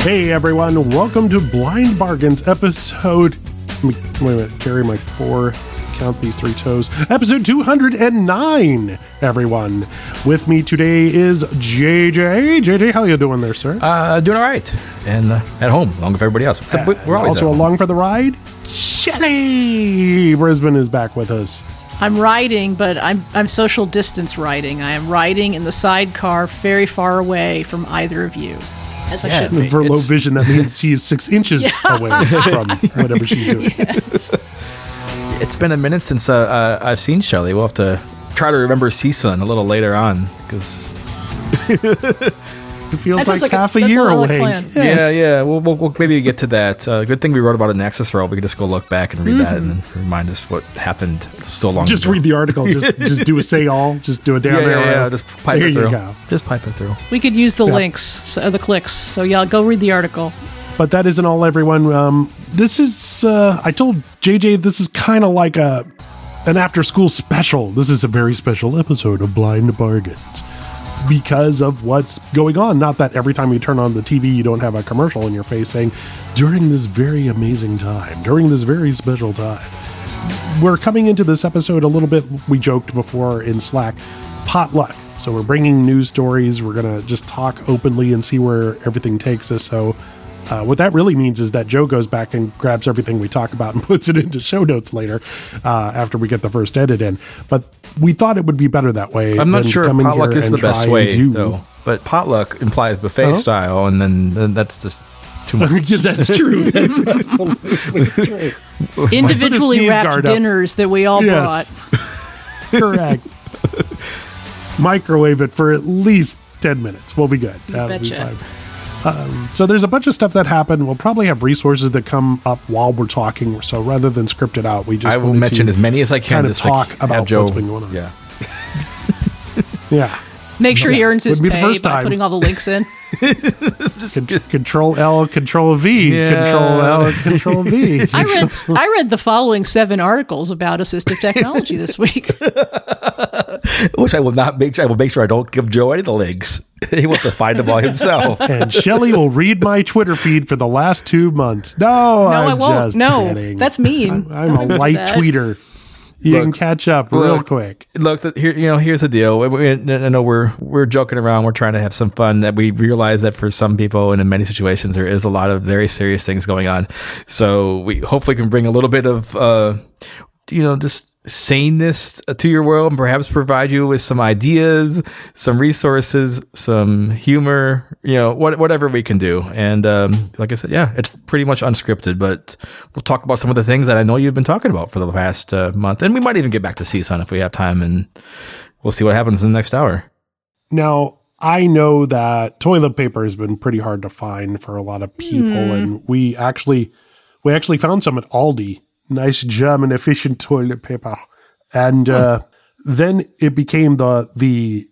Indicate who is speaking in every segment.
Speaker 1: Hey everyone, welcome to Blind Bargains episode. Wait a minute, carry my four, count these three toes. Episode 209, everyone. With me today is JJ. JJ, how are you doing there, sir?
Speaker 2: Uh, doing all right, and uh, at home along with everybody else. Except we- we're always
Speaker 1: also
Speaker 2: at home.
Speaker 1: along for the ride. Shelly Brisbane is back with us.
Speaker 3: I'm riding, but I'm I'm social distance riding. I am riding in the sidecar, very far away from either of you, as I should be.
Speaker 1: For low
Speaker 2: It's-
Speaker 1: vision, that means she's six inches away from whatever she's doing.
Speaker 2: It's been a minute since uh, uh, I've seen Shelly. We'll have to try to remember CSUN a little later on because
Speaker 1: It feels like,
Speaker 3: like
Speaker 1: half a,
Speaker 3: a
Speaker 1: year
Speaker 3: lot like
Speaker 1: away.
Speaker 3: plan.
Speaker 2: yeah, yeah, we'll, we'll, we'll maybe get to that. Uh, good thing we wrote about it in Nexus Roll. We can just go look back and read that and remind us what happened so long.
Speaker 1: Just
Speaker 2: ago.
Speaker 1: read the article. Just just do a say all. Just do a down
Speaker 2: Yeah, yeah,
Speaker 1: arrow.
Speaker 2: yeah. Just pipe
Speaker 1: there
Speaker 2: it
Speaker 1: you
Speaker 2: through.
Speaker 1: go.
Speaker 2: Just pipe it through.
Speaker 3: We could use the
Speaker 1: Yeah.
Speaker 3: links, so, the clicks. So yeah, go read the article.
Speaker 1: But that isn't all, everyone. Um, this is. Uh, I told JJ this is kind of like a an after school special. This is a very special episode of Blind Bargains because of what's going on. Not that every time you turn on the TV, you don't have a commercial in your face saying, "During this very amazing time, during this very special time." we're coming into this episode a little bit we joked before in slack potluck so we're bringing news stories we're gonna just talk openly and see where everything takes us so uh, what that really means is that joe goes back and grabs everything we talk about and puts it into show notes later uh, after we get the first edit in but we thought it would be better that way
Speaker 2: I'm not
Speaker 1: than
Speaker 2: sure if potluck is the best way,
Speaker 1: and do-
Speaker 2: though. But potluck implies buffet
Speaker 1: Uh-huh.
Speaker 2: style, and then, then that's just too much.
Speaker 1: Yeah, that's true that's absolutely true
Speaker 3: Individually
Speaker 1: sneeze
Speaker 3: wrapped
Speaker 1: guard up.
Speaker 3: dinners that we all
Speaker 1: Yes.
Speaker 3: brought.
Speaker 1: Correct. Microwave it for at least 10 minutes. We'll be good. That'll be fine. Um, so there's a bunch of stuff that happened. We'll probably have resources that come up while we're talking. So rather than script it out, we just
Speaker 2: I will mention as many as I can.
Speaker 1: kind of
Speaker 2: just like,
Speaker 1: talk about
Speaker 2: Joe,
Speaker 1: what's been going on.
Speaker 2: Yeah.
Speaker 1: Yeah.
Speaker 3: Make sure he earns his pay
Speaker 1: the first
Speaker 3: by
Speaker 1: time.
Speaker 3: putting all the links in.
Speaker 2: Just, just
Speaker 1: Control L, Control V,
Speaker 2: Yeah.
Speaker 1: Control L, Control V.
Speaker 3: I read I read the following seven articles about assistive technology this week.
Speaker 2: which I will not make. I will make sure I don't give Joe any of the links. he will have to find them all himself.
Speaker 1: and Shelly will read my Twitter feed for the last two months. No,
Speaker 3: No,
Speaker 1: I'm
Speaker 3: I won't.
Speaker 1: just
Speaker 3: No,
Speaker 1: kidding.
Speaker 3: that's mean.
Speaker 1: I'm, I'm a light tweeter. You can catch up real
Speaker 2: look,
Speaker 1: quick.
Speaker 2: Look, the, here you know. Here's the deal. I know we're we're joking around. We're trying to have some fun. That we realize that for some people and in many situations there is a lot of very serious things going on. So we hopefully can bring a little bit of uh, you know just saneness to your world and perhaps provide you with some ideas, some resources, some humor. You know, what, whatever we can do. And um, like I said, yeah, it's pretty much unscripted, but we'll talk about some of the things that I know you've been talking about for the past uh, month, and we might even get back to CSUN if we have time, and we'll see what happens in the next hour.
Speaker 1: Now, I know that toilet paper has been pretty hard to find for a lot of people, and we actually we actually found some at Aldi. Nice German efficient toilet paper, and uh, then it became the the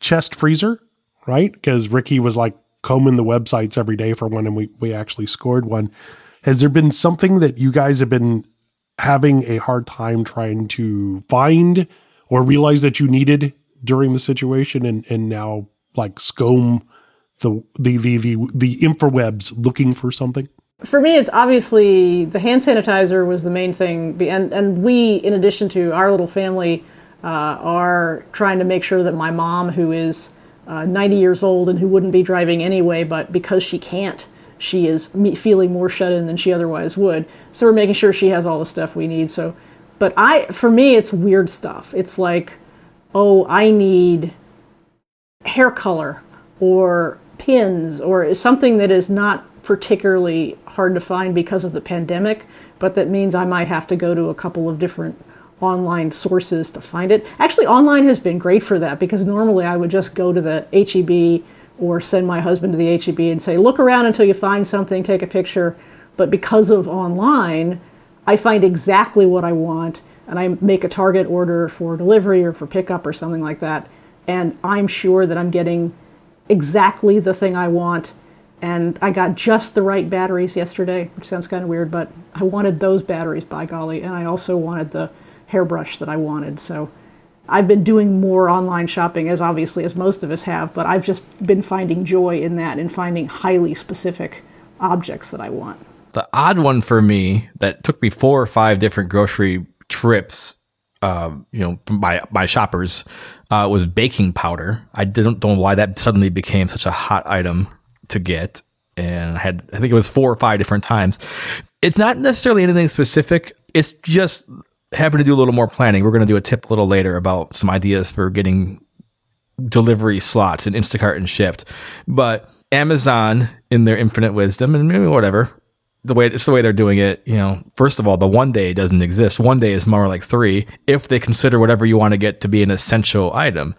Speaker 1: chest freezer, right? Because Ricky was like combing the websites every day for one, and we we actually scored one. Has there been something that you guys have been having a hard time trying to find or realize that you needed during the situation and, and now like scomb the, the, the, the, the infrawebs looking for something?
Speaker 4: For me, it's obviously the hand sanitizer was the main thing, and and we, in addition to our little family, uh, are trying to make sure that my mom, who is uh, 90 years old and who wouldn't be driving anyway, but because she can't, she is feeling more shut in than she otherwise would. So we're making sure she has all the stuff we need. So, but I, for me, it's weird stuff. It's like, oh, I need hair color or pins or something that is not particularly hard to find because of the pandemic, but that means I might have to go to a couple of different online sources to find it. Actually, online has been great for that because normally I would just go to the HEB or send my husband to the HEB and say, look around until you find something, take a picture. But because of online, I find exactly what I want and I make a target order for delivery or for pickup or something like that. And I'm sure that I'm getting exactly the thing I want. And I got just the right batteries yesterday, which sounds kind of weird, but I wanted those batteries by golly. And I also wanted the hairbrush that I wanted. So I've been doing more online shopping, as obviously as most of us have, but I've just been finding joy in that and finding highly specific objects that I want.
Speaker 2: The odd one for me that took me four or five different grocery trips, uh, you know, from my shoppers, uh, was baking powder. I didn't know why that suddenly became such a hot item to get, and I had I think it was four or five different times. It's not necessarily anything specific. It's just having to do a little more planning. We're going to do a tip a little later about some ideas for getting delivery slots and Instacart and Shipt. But Amazon, in their infinite wisdom, and maybe whatever, the way it's the way they're doing it. You know, first of all, the one day doesn't exist. One day is more like three. If they consider whatever you want to get to be an essential item,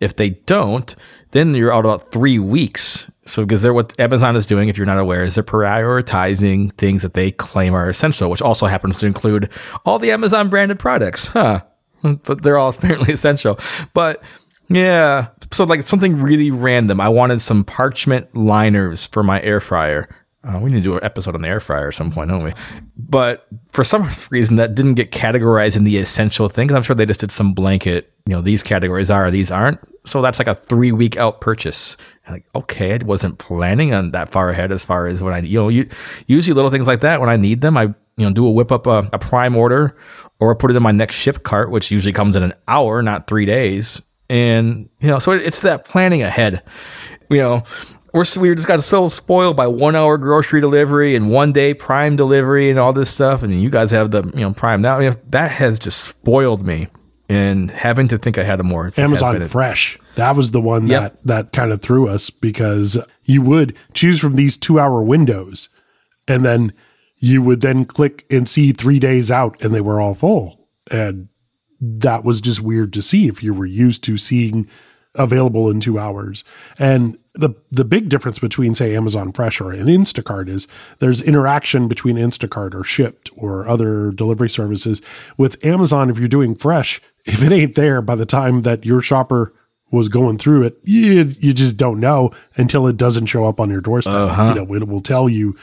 Speaker 2: if they don't, then you're out about three weeks. So, because they're what Amazon is doing, if you're not aware, is they're prioritizing things that they claim are essential, which also happens to include all the Amazon branded products, huh? But they're all apparently essential. But yeah, so like something really random. I wanted some parchment liners for my air fryer. Uh, we need to do an episode on the air fryer at some point, don't we? But for some reason, that didn't get categorized in the essential thing. I'm sure they just did some blanket. You know, these categories are, these aren't. So that's like a three week out purchase. Like, okay, I wasn't planning on that far ahead as far as when I, you know, you, usually little things like that when I need them, I you know do a whip up a, a prime order or put it in my next ship cart, which usually comes in an hour, not three days. And you know, so it's that planning ahead. You know, we're we just got so spoiled by one hour grocery delivery and one day prime delivery and all this stuff. And you guys have the you know prime now. I mean, that has just spoiled me. And having to think ahead of more.
Speaker 1: Amazon Fresh. That was the one yep. that that kind of threw us because you would choose from these two hour windows, and then you would then click and see three days out, and they were all full. And that was just weird to see if you were used to seeing available in two hours. And the the big difference between say Amazon Fresh or an Instacart is there's interaction between Instacart or Shipt or other delivery services. With Amazon, if you're doing Fresh, if it ain't there by the time that your shopper was going through it, you you just don't know until it doesn't show up on your doorstep. Uh-huh. You know, it will tell you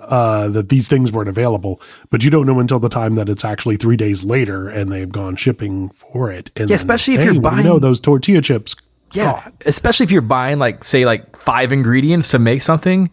Speaker 1: uh, that these things weren't available, but you don't know until the time that it's actually three days later and they've gone shipping for it. And
Speaker 2: yeah, especially if you're buying, you
Speaker 1: know, those tortilla chips
Speaker 2: yeah, God. especially if you're buying like say like five ingredients to make something.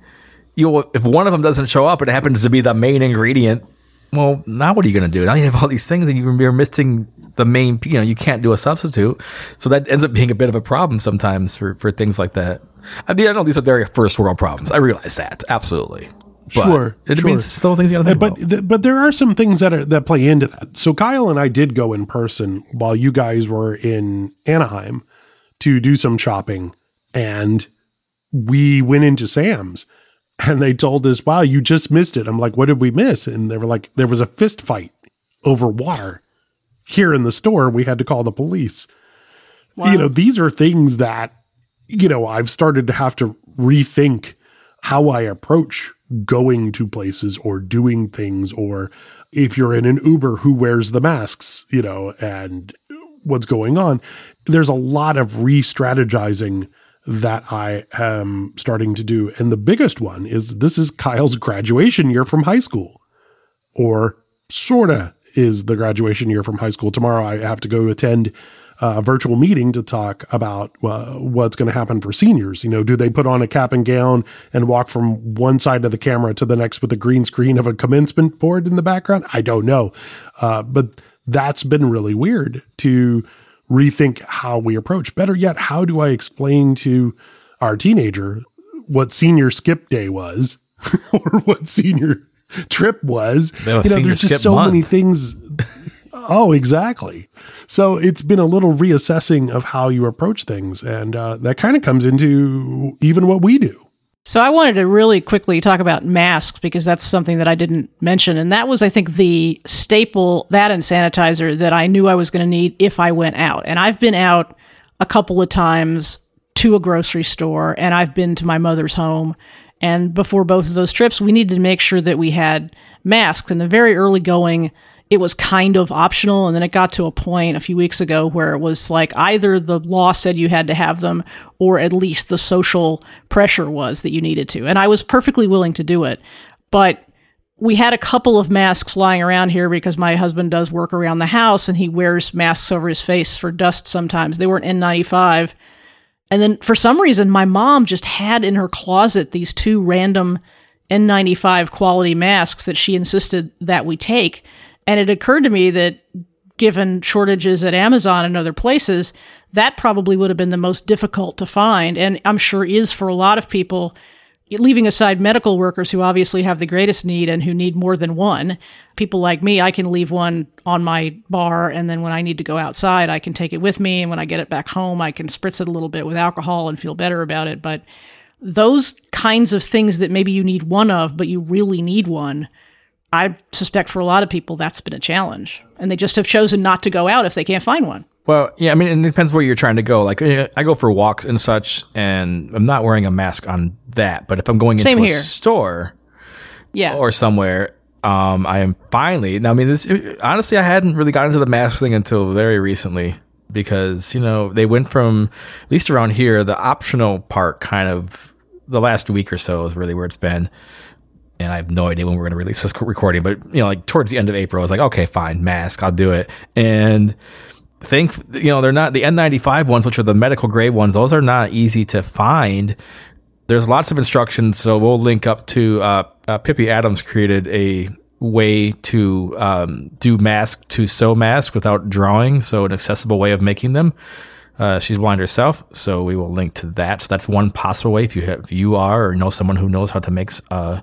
Speaker 2: You if one of them doesn't show up it happens to be the main ingredient, well, now what are you going to do? Now you have all these things and you're missing the main. You know, you can't do a substitute, so that ends up being a bit of a problem sometimes for for things like that. I mean, I know these are very first world problems. I realize that absolutely.
Speaker 1: But sure,
Speaker 2: it
Speaker 1: sure.
Speaker 2: means still things you got to think
Speaker 1: but,
Speaker 2: about.
Speaker 1: Th- but there are some things that are that play into that. So Kyle and I did go in person while you guys were in Anaheim to do some shopping and we went into Sam's and they told us, wow, you just missed it. I'm like, what did we miss? And they were like, there was a fist fight over water here in the store. We had to call the police. Wow. You know, these are things that, you know, I've started to have to rethink how I approach going to places or doing things or if you're in an Uber who wears the masks, you know, and what's going on. There's a lot of re strategizing that I am starting to do. And the biggest one is this is Kyle's graduation year from high school, or sorta is the graduation year from high school. Tomorrow I have to go attend a virtual meeting to talk about uh, what's going to happen for seniors. You know, do they put on a cap and gown and walk from one side of the camera to the next with a green screen of a commencement board in the background? I don't know. Uh, but that's been really weird to rethink how we approach. Better yet, how do I explain to our teenager what senior skip day was or what senior trip was?
Speaker 2: You know, there's just so month.
Speaker 1: many things. oh, exactly. So it's been a little reassessing of how you approach things. And uh, that kind of comes into even what we do.
Speaker 3: So I wanted to really quickly talk about masks because that's something that I didn't mention. And that was, I think, the staple, that and sanitizer that I knew I was going to need if I went out. And I've been out a couple of times to a grocery store and I've been to my mother's home. And before both of those trips, we needed to make sure that we had masks. In the very early going, it was kind of optional. And then it got to a point a few weeks ago where it was like either the law said you had to have them or at least the social pressure was that you needed to. And I was perfectly willing to do it. But we had a couple of masks lying around here because my husband does work around the house and he wears masks over his face for dust sometimes. They weren't N95. And then for some reason, my mom just had in her closet these two random N95 quality masks that she insisted that we take. And it occurred to me that given shortages at Amazon and other places, that probably would have been the most difficult to find. And I'm sure is for a lot of people leaving aside medical workers who obviously have the greatest need and who need more than one, people like me, I can leave one on my bar and then when I need to go outside, I can take it with me. And when I get it back home, I can spritz it a little bit with alcohol and feel better about it. But those kinds of things that maybe you need one of, but you really need one, I suspect for a lot of people that's been a challenge. And they just have chosen not to go out if they can't find one.
Speaker 2: Well, yeah, I mean, it depends where you're trying to go. Like, eh, I go for walks and such, and I'm not wearing a mask on that. But if I'm going into
Speaker 3: Same
Speaker 2: a store
Speaker 3: Yeah.
Speaker 2: or somewhere, um, I am finally now. I mean, this honestly, I hadn't really gotten into the mask thing until very recently because you know they went from at least around here the optional part kind of the last week or so is really where it's been. And I have no idea when we're going to release this recording, but you know, like towards the end of April, I was like, okay, fine, mask, I'll do it. And think you know they're not the N95 ones, which are the medical grade ones. Those are not easy to find. There's lots of instructions, so we'll link up to uh, uh, Pippi Adams created a way to um, do mask to sew mask without drawing, so an accessible way of making them. Uh, she's blind herself, so we will link to that. So that's one possible way if you have, if you are or know someone who knows how to make uh,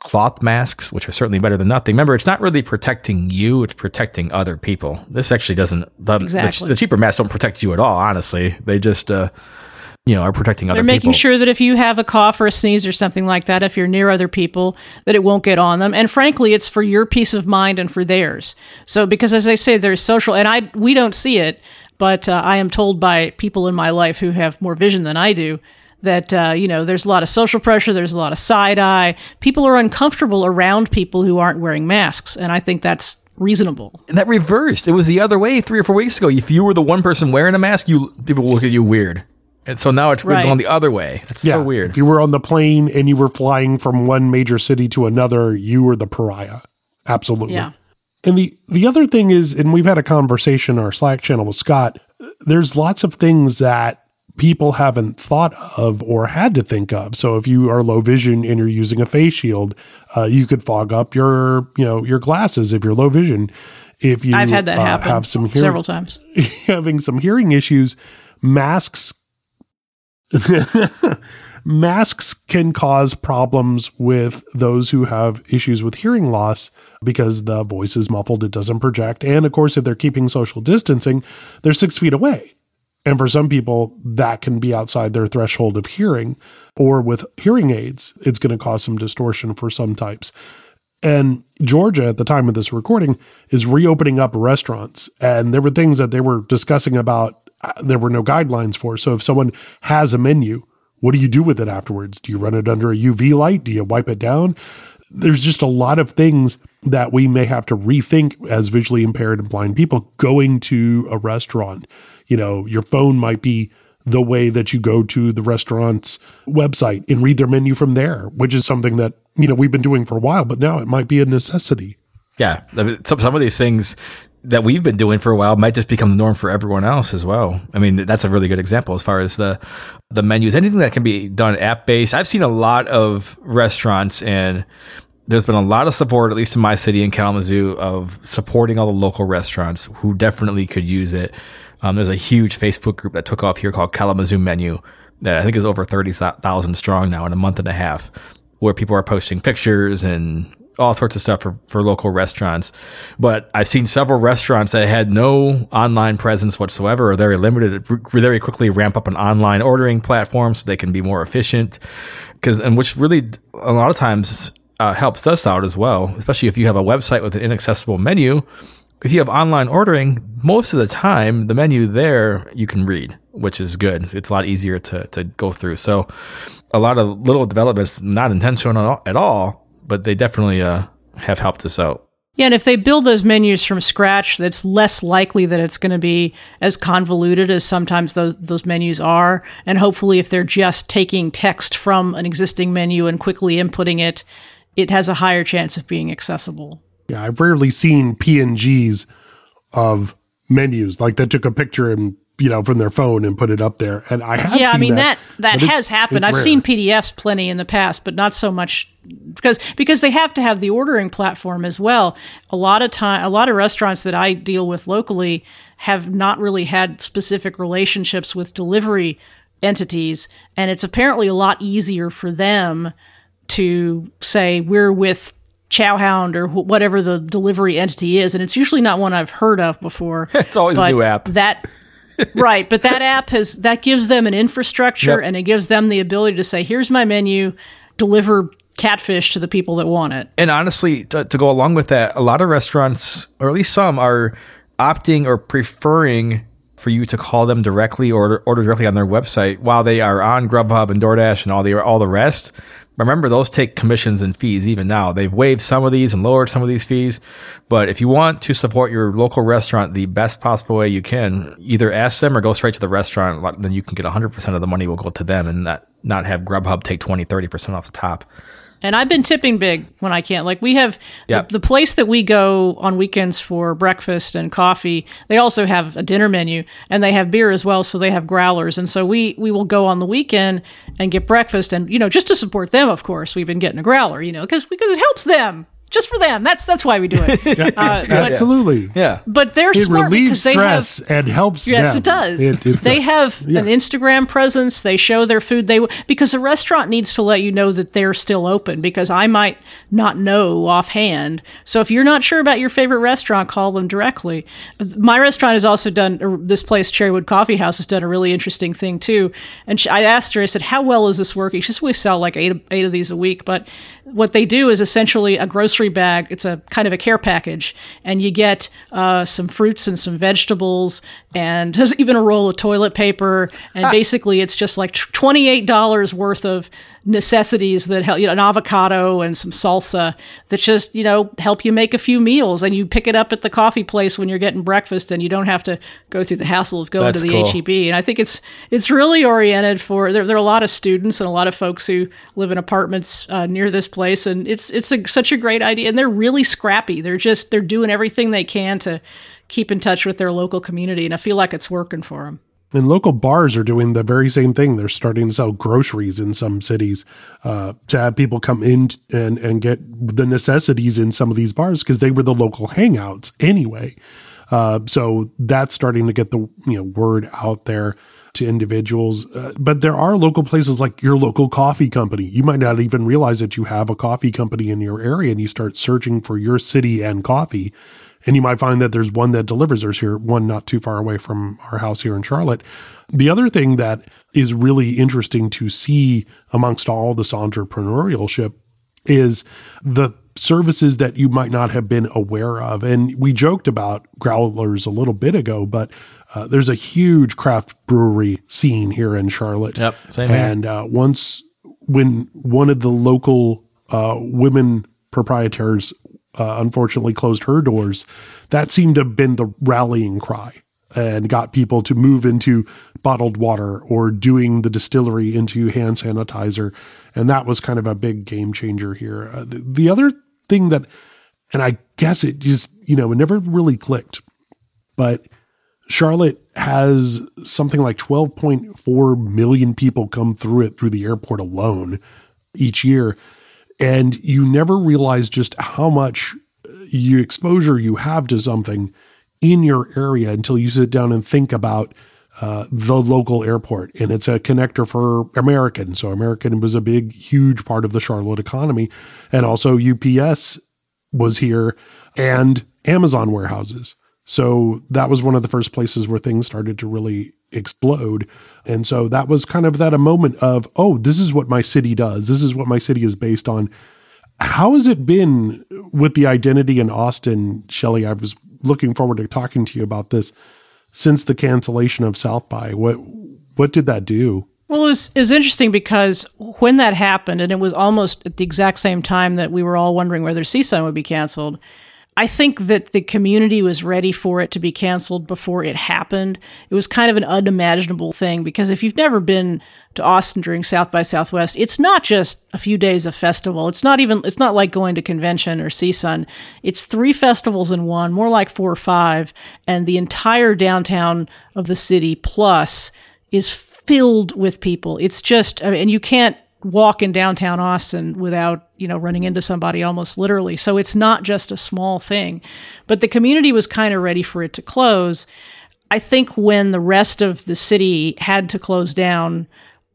Speaker 2: cloth masks, which are certainly better than nothing. Remember, it's not really protecting you; it's protecting other people. This actually doesn't. The,
Speaker 3: Exactly.
Speaker 2: the, the cheaper masks don't protect you at all. Honestly, they just uh, you know are protecting other
Speaker 3: They're making
Speaker 2: people.
Speaker 3: sure that if you have a cough or a sneeze or something like that, if you're near other people, that it won't get on them. And frankly, it's for your peace of mind and for theirs. So, because as I say, there's social, and I we don't see it, but uh, I am told by people in my life who have more vision than I do that uh, you know there's a lot of social pressure, there's a lot of side eye. People are uncomfortable around people who aren't wearing masks, and I think that's reasonable.
Speaker 2: and that reversed. It was the other way three or four weeks ago. If you were the one person wearing a mask, you people would look at you weird. And so now it's been
Speaker 3: Right.
Speaker 2: going the other way. It's so weird.
Speaker 1: If you were on the plane and you were flying from one major city to another, you were the pariah. Absolutely.
Speaker 3: Yeah.
Speaker 1: And the the other thing is, and we've had a conversation in our Slack channel with Scott. There's lots of things that people haven't thought of or had to think of. So if you are low vision and you're using a face shield, uh, you could fog up your you know your glasses if you're low vision. If you
Speaker 3: I've had that
Speaker 1: uh,
Speaker 3: happen
Speaker 1: have some hearing,
Speaker 3: several times.
Speaker 1: having some hearing issues, masks masks can cause problems with those who have issues with hearing loss because the voice is muffled, it doesn't project. And of course, if they're keeping social distancing, they're six feet away. And for some people, that can be outside their threshold of hearing. Or with hearing aids, it's going to cause some distortion for some types. And Georgia, at the time of this recording, is reopening up restaurants. And there were things that they were discussing about, uh, there were no guidelines for. So if someone has a menu, what do you do with it afterwards? Do you run it under a UV light? Do you wipe it down? There's just a lot of things that we may have to rethink as visually impaired and blind people going to a restaurant. You know, your phone might be the way that you go to the restaurant's website and read their menu from there, which is something that, you know, we've been doing for a while, but now it might be a necessity.
Speaker 2: Yeah, I mean, some some of these things that we've been doing for a while might just become the norm for everyone else as well. I mean, that's a really good example as far as the the menus. Anything that can be done app based. I've seen a lot of restaurants and there's been a lot of support, at least in my city in Kalamazoo, of supporting all the local restaurants who definitely could use it. Um, there's a huge Facebook group that took off here called Kalamazoo Menu that I think is over 30,000 strong now in a month and a half, where people are posting pictures and all sorts of stuff for, for local restaurants. But I've seen several restaurants that had no online presence whatsoever or very limited, very quickly ramp up an online ordering platform so they can be more efficient. Cause, and which really a lot of times uh, helps us out as well, especially if you have a website with an inaccessible menu. If you have online ordering, most of the time the menu there you can read, which is good. It's a lot easier to, to go through. So a lot of little developments, not intentional at all but they definitely uh, have helped us out.
Speaker 3: Yeah, and if they build those menus from scratch, that's less likely that it's going to be as convoluted as sometimes those, those menus are. And hopefully, if they're just taking text from an existing menu and quickly inputting it, it has a higher chance of being accessible.
Speaker 1: Yeah, I've rarely seen PNGs of menus like that took a picture and you know from their phone and put it up there. And I have
Speaker 3: yeah, I mean that
Speaker 1: that
Speaker 3: that, has happened. I've
Speaker 1: rare.
Speaker 3: seen PDFs plenty in the past, but not so much because because they have to have the ordering platform as well. A lot of time, a lot of restaurants that I deal with locally have not really had specific relationships with delivery entities, and it's apparently a lot easier for them to say we're with Chowhound or wh- whatever the delivery entity is, and it's usually not one I've heard of before.
Speaker 2: It's always a new app.
Speaker 3: That right, but that app has that gives them an infrastructure
Speaker 2: Yep.
Speaker 3: and it gives them the ability to say, "Here's my menu, deliver catfish to the people that want it."
Speaker 2: And honestly, to, to go along with that, a lot of restaurants, or at least some, are opting or preferring for you to call them directly or order, directly on their website while they are on Grubhub and DoorDash and all the all the rest. Remember, those take commissions and fees even now. They've waived some of these and lowered some of these fees. But if you want to support your local restaurant the best possible way you can, either ask them or go straight to the restaurant. Then you can get 100% of the money will go to them and not, not have Grubhub take 20, 30% off the top.
Speaker 3: And I've been tipping big when I can. Like we have
Speaker 2: Yep.
Speaker 3: the, the place that we go on weekends for breakfast and coffee. They also have a dinner menu and they have beer as well. So they have growlers. And so we we will go on the weekend and get breakfast and you know just to support them. Of course, we've been getting a growler. You know because because it helps them. Just for them. That's that's why we do it. uh, but,
Speaker 1: Absolutely.
Speaker 2: Yeah.
Speaker 3: but they're
Speaker 1: It
Speaker 3: smart
Speaker 1: relieves
Speaker 3: because they have
Speaker 1: and helps
Speaker 3: Yes,
Speaker 1: them.
Speaker 3: it does.
Speaker 1: It-
Speaker 3: they
Speaker 1: good.
Speaker 3: have
Speaker 1: Yeah.
Speaker 3: an Instagram presence. They show their food. They because a restaurant needs to let you know that they're still open. Because I might not know offhand. So if you're not sure about your favorite restaurant, call them directly. My restaurant has also done this place, Cherrywood Coffee House, has done a really interesting thing too. And she, I asked her, I said, "How well is this working?" She says, "We sell like eight eight of these a week, but what they do is essentially a grocery bag. It's a kind of a care package, and you get uh, some fruits and some vegetables, and there's even a roll of toilet paper. And basically, it's just like twenty eight dollars worth of necessities that help you know an avocado and some salsa that just you know help you make a few meals and you pick it up at the coffee place when you're getting breakfast and you don't have to go through the hassle of going
Speaker 2: That's
Speaker 3: to the
Speaker 2: cool.
Speaker 3: HEB and I think it's it's really oriented for there, there are a lot of students and a lot of folks who live in apartments uh, near this place and it's it's a, such a great idea. And they're really scrappy. They're just they're doing everything they can to keep in touch with their local community and I feel like it's working for them
Speaker 1: And local bars are doing the very same thing. They're starting to sell groceries in some cities uh, to have people come in and, and get the necessities in some of these bars because they were the local hangouts anyway. Uh, so that's starting to get the you know word out there to individuals. Uh, but there are local places like your local coffee company. You might not even realize that you have a coffee company in your area, and you start searching for your city and coffee. And you might find that there's one that delivers. There's here one not too far away from our house here in Charlotte. The other thing that is really interesting to see amongst all this entrepreneurship is the services that you might not have been aware of. And we joked about growlers a little bit ago, but uh, there's a huge craft brewery scene here in Charlotte.
Speaker 2: Yep, same.
Speaker 1: And uh, once when one of the local uh, women proprietors uh, unfortunately closed her doors, that seemed to have been the rallying cry and got people to move into bottled water or doing the distillery into hand sanitizer. And that was kind of a big game changer here. Uh, the, the other thing that, and I guess it just, you know, it never really clicked, but Charlotte has something like 12.4 million people come through it through the airport alone each year. And you never realize just how much you exposure you have to something in your area until you sit down and think about uh, the local airport. And it's a connector for American. So American was a big, huge part of the Charlotte economy. And also UPS was here and Amazon warehouses. So that was one of the first places where things started to really explode. And so that was kind of that a moment of, oh, this is what my city does. This is what my city is based on. How has it been with the identity in Austin, Shelly? I was looking forward to talking to you about this since the cancellation of South by. What what did that do?
Speaker 3: Well, it was, it was interesting because when that happened, and it was almost at the exact same time that we were all wondering whether CSUN would be canceled, I think that the community was ready for it to be canceled before it happened. It was kind of an unimaginable thing because if you've never been to Austin during South by Southwest, it's not just a few days of festival. It's not even it's not like going to convention or CSUN. It's three festivals in one, more like four or five, and the entire downtown of the city plus is filled with people. It's just I mean, and you can't walk in downtown Austin without, you know, running into somebody almost literally. So it's not just a small thing. But the community was kind of ready for it to close. I think when the rest of the city had to close down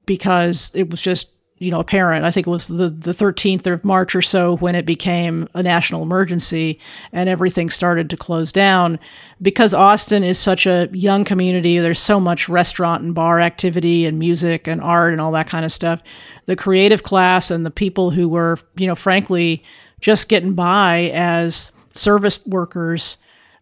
Speaker 3: because it was just you know apparent. I think it was the the 13th of March or so when it became a national emergency and everything started to close down because Austin is such a young community. There's so much restaurant and bar activity and music and art and all that kind of stuff. The creative class and the people who were you know frankly just getting by as service workers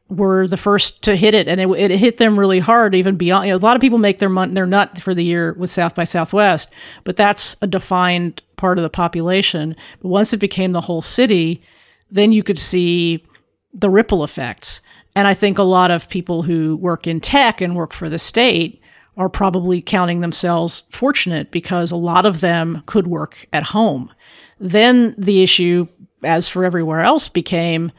Speaker 3: were the first to hit it, and it, it hit them really hard. Even beyond, you know, a lot of people make their money, their nut for the year with South by Southwest, but that's a defined part of the population. But once it became the whole city, then you could see the ripple effects. And I think a lot of people who work in tech and work for the state are probably counting themselves fortunate because a lot of them could work at home. Then the issue, as for everywhere else, became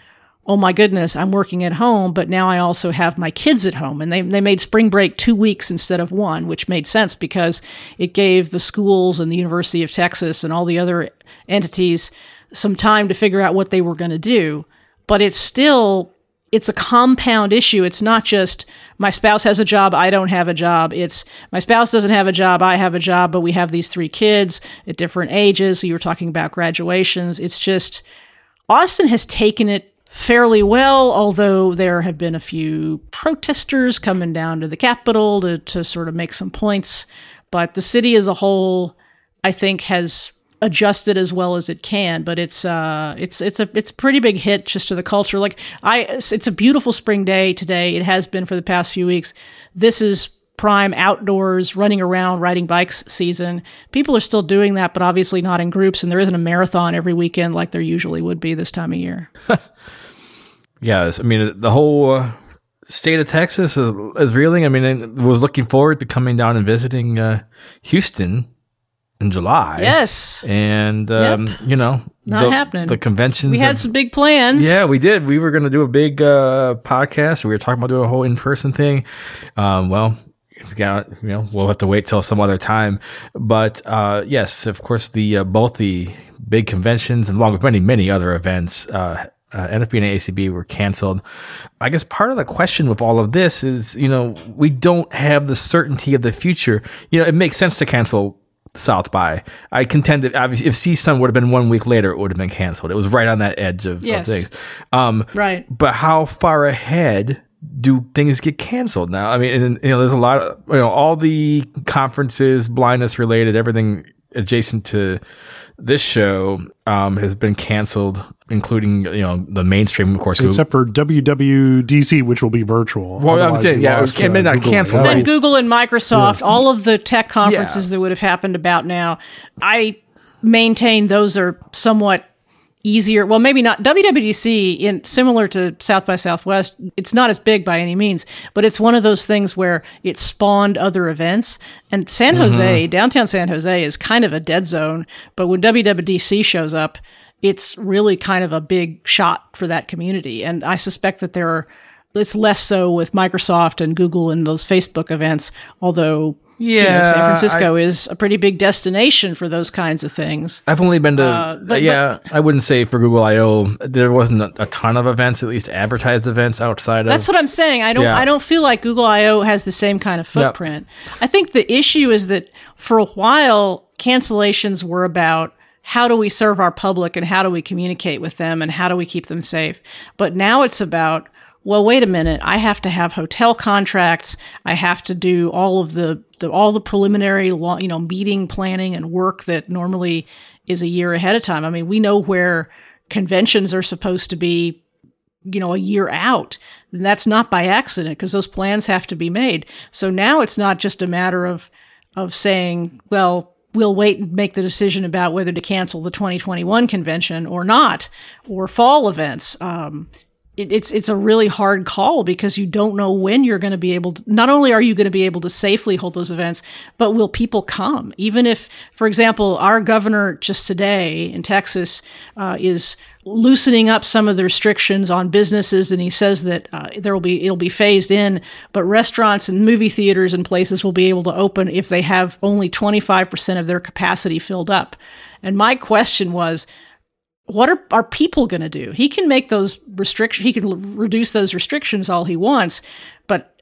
Speaker 3: oh my goodness, I'm working at home, but now I also have my kids at home. And they, they made spring break two weeks instead of one, which made sense because it gave the schools and the University of Texas and all the other entities some time to figure out what they were going to do. But it's still it's a compound issue. It's not just my spouse has a job, I don't have a job. It's my spouse doesn't have a job, I have a job, but we have these three kids at different ages. So you were talking about graduations. It's just Austin has taken it fairly well, although there have been a few protesters coming down to the Capitol to, to sort of make some points. But the city as a whole, I think, has adjusted as well as it can. But it's uh, it's it's a it's a pretty big hit just to the culture. Like I, it's a beautiful spring day today. It has been for the past few weeks. This is prime outdoors, running around, riding bikes season. People are still doing that, but obviously not in groups. And there isn't a marathon every weekend like there usually would be this time of year.
Speaker 2: yeah, I mean the whole uh, state of Texas is, is reeling. I mean, I was looking forward to coming down and visiting uh, Houston in July.
Speaker 3: Yes,
Speaker 2: and um, yep. you know,
Speaker 3: not
Speaker 2: the,
Speaker 3: happening.
Speaker 2: The conventions.
Speaker 3: We had some big plans.
Speaker 2: Yeah, we did. We were going to do a big uh, podcast. We were talking about doing a whole in person thing. Um, well, you know, we'll have to wait till some other time. But uh, yes, of course, the uh, both the big conventions and along with many many other events uh, uh, NFB and ACB were canceled. I guess part of the question with all of this is, you know, we don't have the certainty of the future. You know, it makes sense to cancel South by. I contend that obviously if CSUN would have been one week later, it would have been canceled. It was right on that edge of, yes. of things. Um,
Speaker 3: right.
Speaker 2: But how far ahead do things get canceled now? I mean, and, you know, there's a lot of, you know, all the conferences, blindness related, everything adjacent to this show um, has been canceled, including you know the mainstream, of course,
Speaker 1: except Google. for WWDC, which will be virtual.
Speaker 2: Well, I'm saying, yeah, it was uh, not canceled.
Speaker 3: Then Google and Microsoft, yeah. all of the tech conferences yeah. that would have happened about now, I maintain those are somewhat easier. Well, maybe not WWDC in similar to South by Southwest. It's not as big by any means, but it's one of those things where it spawned other events. And San mm-hmm. Jose, downtown San Jose, is kind of a dead zone. But when WWDC shows up, it's really kind of a big shot for that community. And I suspect that there are. It's less so with Microsoft and Google and those Facebook events, although yeah, you know, San Francisco I, is a pretty big destination for those kinds of things.
Speaker 2: I've only been to, uh, but, yeah, but, I wouldn't say for Google I/O there wasn't a, a, ton of events, at least advertised events outside of.
Speaker 3: That's what I'm saying. I don't, yeah. I don't feel like Google I/O has the same kind of footprint. Yep. I think the issue is that for a while cancellations were about how do we serve our public and how do we communicate with them and how do we keep them safe. But now it's about well, wait a minute, I have to have hotel contracts. I have to do all of the, the all the preliminary, you know, meeting planning and work that normally is a year ahead of time. I mean, we know where conventions are supposed to be, you know, a year out. And that's not by accident because those plans have to be made. So now it's not just a matter of, of saying, well, we'll wait and make the decision about whether to cancel the 2021 convention or not, or fall events. Um, it, it's it's a really hard call because you don't know when you're going to be able to. Not only are you going to be able to safely hold those events, but will people come? Even if, for example, our governor just today in Texas uh, is loosening up some of the restrictions on businesses, and he says that uh, there will be it'll be phased in, but restaurants and movie theaters and places will be able to open if they have only 25% of their capacity filled up. And my question was what are, are people going to do? He can make those restrictions, he can l- reduce those restrictions all he wants, but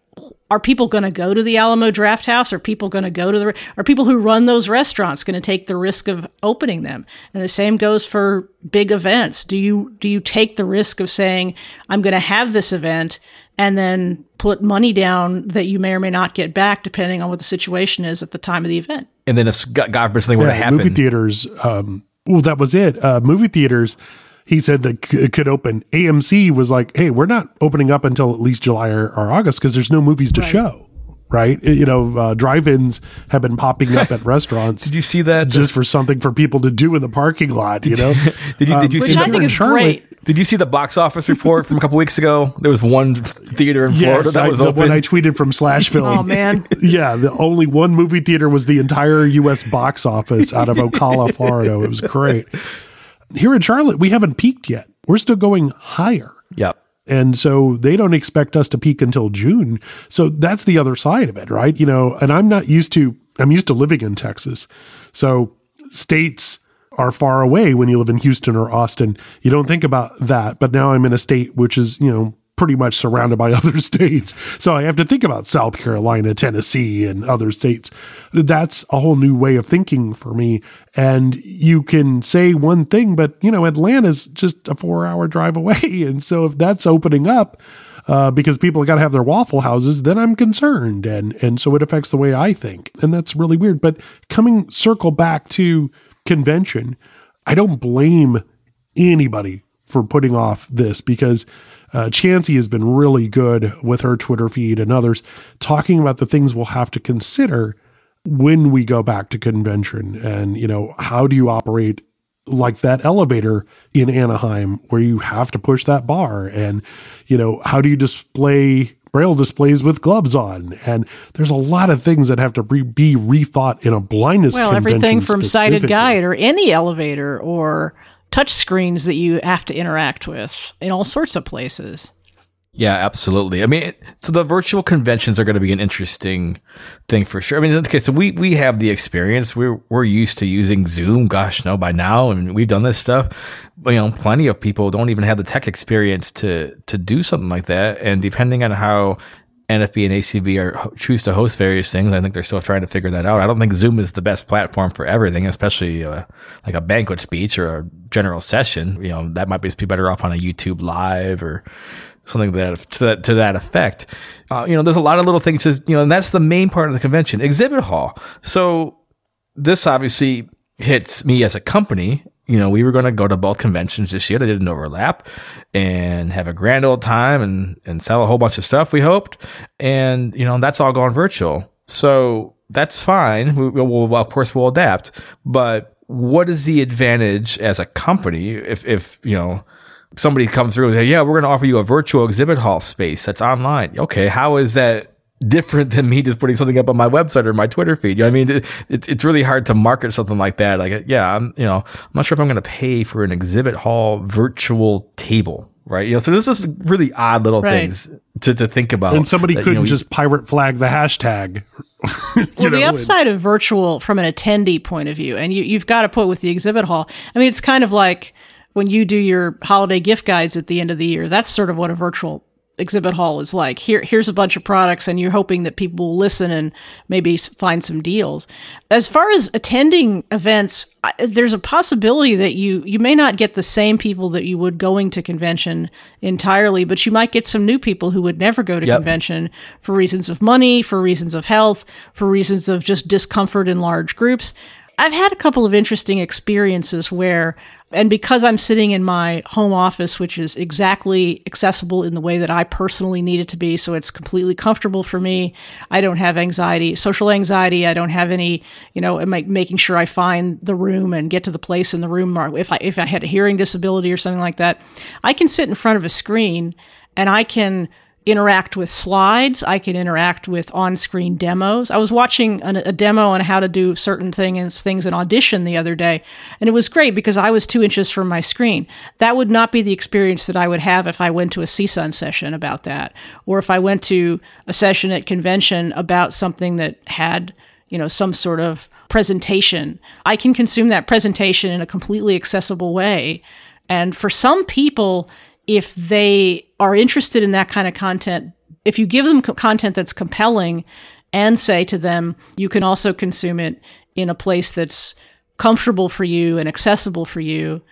Speaker 3: are people going to go to the Alamo Drafthouse? Are people going to go to the, are people who run those restaurants going to take the risk of opening them? And the same goes for big events. Do you, do you take the risk of saying, I'm going to have this event and then put money down that you may or may not get back depending on what the situation is at the time of the event?
Speaker 2: And then if God God forbid something were to
Speaker 1: Yeah,
Speaker 2: happen,
Speaker 1: movie theaters. Um, well, that was it. Uh, movie theaters. He said that c- could open. AMC was like, "Hey, we're not opening up until at least July or, or August because there's no movies to show." Right? You know, uh, drive-ins have been popping up at restaurants.
Speaker 2: did you see that?
Speaker 1: just for something for people to do in the parking lot? You know,
Speaker 2: did you did you
Speaker 1: Um,
Speaker 2: see
Speaker 3: Which I think is great.
Speaker 2: Did you see the box office report from a couple weeks ago? There was one theater in Florida that
Speaker 1: I,
Speaker 2: was
Speaker 1: the
Speaker 2: open.
Speaker 1: one I tweeted from Slash Film.
Speaker 3: Oh man.
Speaker 1: Yeah, the only one movie theater was the entire U.S. box office out of Ocala, Florida. It was great. Here in Charlotte, we haven't peaked yet. We're still going higher.
Speaker 2: yep.
Speaker 1: And so they don't expect us to peak until June. So that's the other side of it, right? You know, and I'm not used to, I'm used to living in Texas. So states are far away when you live in Houston or Austin. You don't think about that. But now I'm in a state which is, you know, pretty much surrounded by other states. So I have to think about South Carolina, Tennessee, and other states. That's a whole new way of thinking for me. And you can say one thing, but you know, Atlanta's just a four hour drive away. And so if that's opening up, uh, because people got to have their waffle houses, then I'm concerned, and and so it affects the way I think, and that's really weird. But coming circle back to convention, I don't blame anybody for putting off this because uh, Chancey has been really good with her Twitter feed and others talking about the things we'll have to consider when we go back to convention, and you know how do you operate like that elevator in Anaheim where you have to push that bar? And you know how do you display braille displays with gloves on and there's a lot of things that have to re- be rethought in a blindness
Speaker 3: Well,
Speaker 1: convention
Speaker 3: everything from sighted guide or any elevator or touch screens that you have to interact with in all sorts of places.
Speaker 2: Yeah, absolutely. I mean, so the virtual conventions are going to be an interesting thing for sure. I mean, okay, so we we have the experience. We're we're used to using Zoom. Gosh, no, by now, I and we've done this stuff. You know, plenty of people don't even have the tech experience to to do something like that. And depending on how NFB and ACB are choose to host various things, I think they're still trying to figure that out. I don't think Zoom is the best platform for everything, especially uh, like a banquet speech or a general session. You know, that might be better off on a YouTube live or something that to that to that effect. Uh, you know, there's a lot of little things. To, you know, and that's the main part of the convention, exhibit hall. So this obviously hits me as a company. You know, we were going to go to both conventions this year. They didn't overlap and have a grand old time and, and sell a whole bunch of stuff, we hoped. And, you know, that's all gone virtual. So that's fine. We, will well, of course, we'll adapt. But what is the advantage as a company if, if you know, somebody comes through and say, yeah, we're going to offer you a virtual exhibit hall space that's online. Okay. How is that different than me just putting something up on my website or my Twitter feed? You know, what I mean, it, it's, it's really hard to market something like that. Like, yeah, I'm, you know, I'm not sure if I'm going to pay for an exhibit hall virtual table. Right. You know, so this is really odd little
Speaker 3: Right.
Speaker 2: things to, to think about.
Speaker 1: and somebody
Speaker 2: that,
Speaker 1: couldn't
Speaker 2: know, you-
Speaker 1: just pirate flag the hashtag You
Speaker 3: Well, the
Speaker 1: know,
Speaker 3: upside of virtual from an attendee point of view, and you, you've got to put with the exhibit hall. I mean, it's kind of like when you do your holiday gift guides at the end of the year. That's sort of what a virtual exhibit hall is like. Here, here's a bunch of products, and you're hoping that people will listen and maybe find some deals. As far as attending events, I, there's a possibility that you you may not get the same people that you would going to convention entirely, but you might get some new people who would never go to
Speaker 2: Yep.
Speaker 3: convention for reasons of money, for reasons of health, for reasons of just discomfort in large groups. I've had a couple of interesting experiences where, and because I'm sitting in my home office, which is exactly accessible in the way that I personally need it to be, so it's completely comfortable for me. I don't have anxiety, social anxiety. I don't have any, you know, making sure I find the room and get to the place in the room. Or if I if I had a hearing disability or something like that, I can sit in front of a screen and I can interact with slides. I can interact with on-screen demos. I was watching an, a demo on how to do certain things things in Audition the other day, and it was great because I was two inches from my screen. That would not be the experience that I would have if I went to a CSUN session about that, or if I went to a session at convention about something that had you know some sort of presentation. I can consume that presentation in a completely accessible way. And for some people, if they are interested in that kind of content, if you give them content that's compelling and say to them, you can also consume it in a place that's comfortable for you and accessible for you,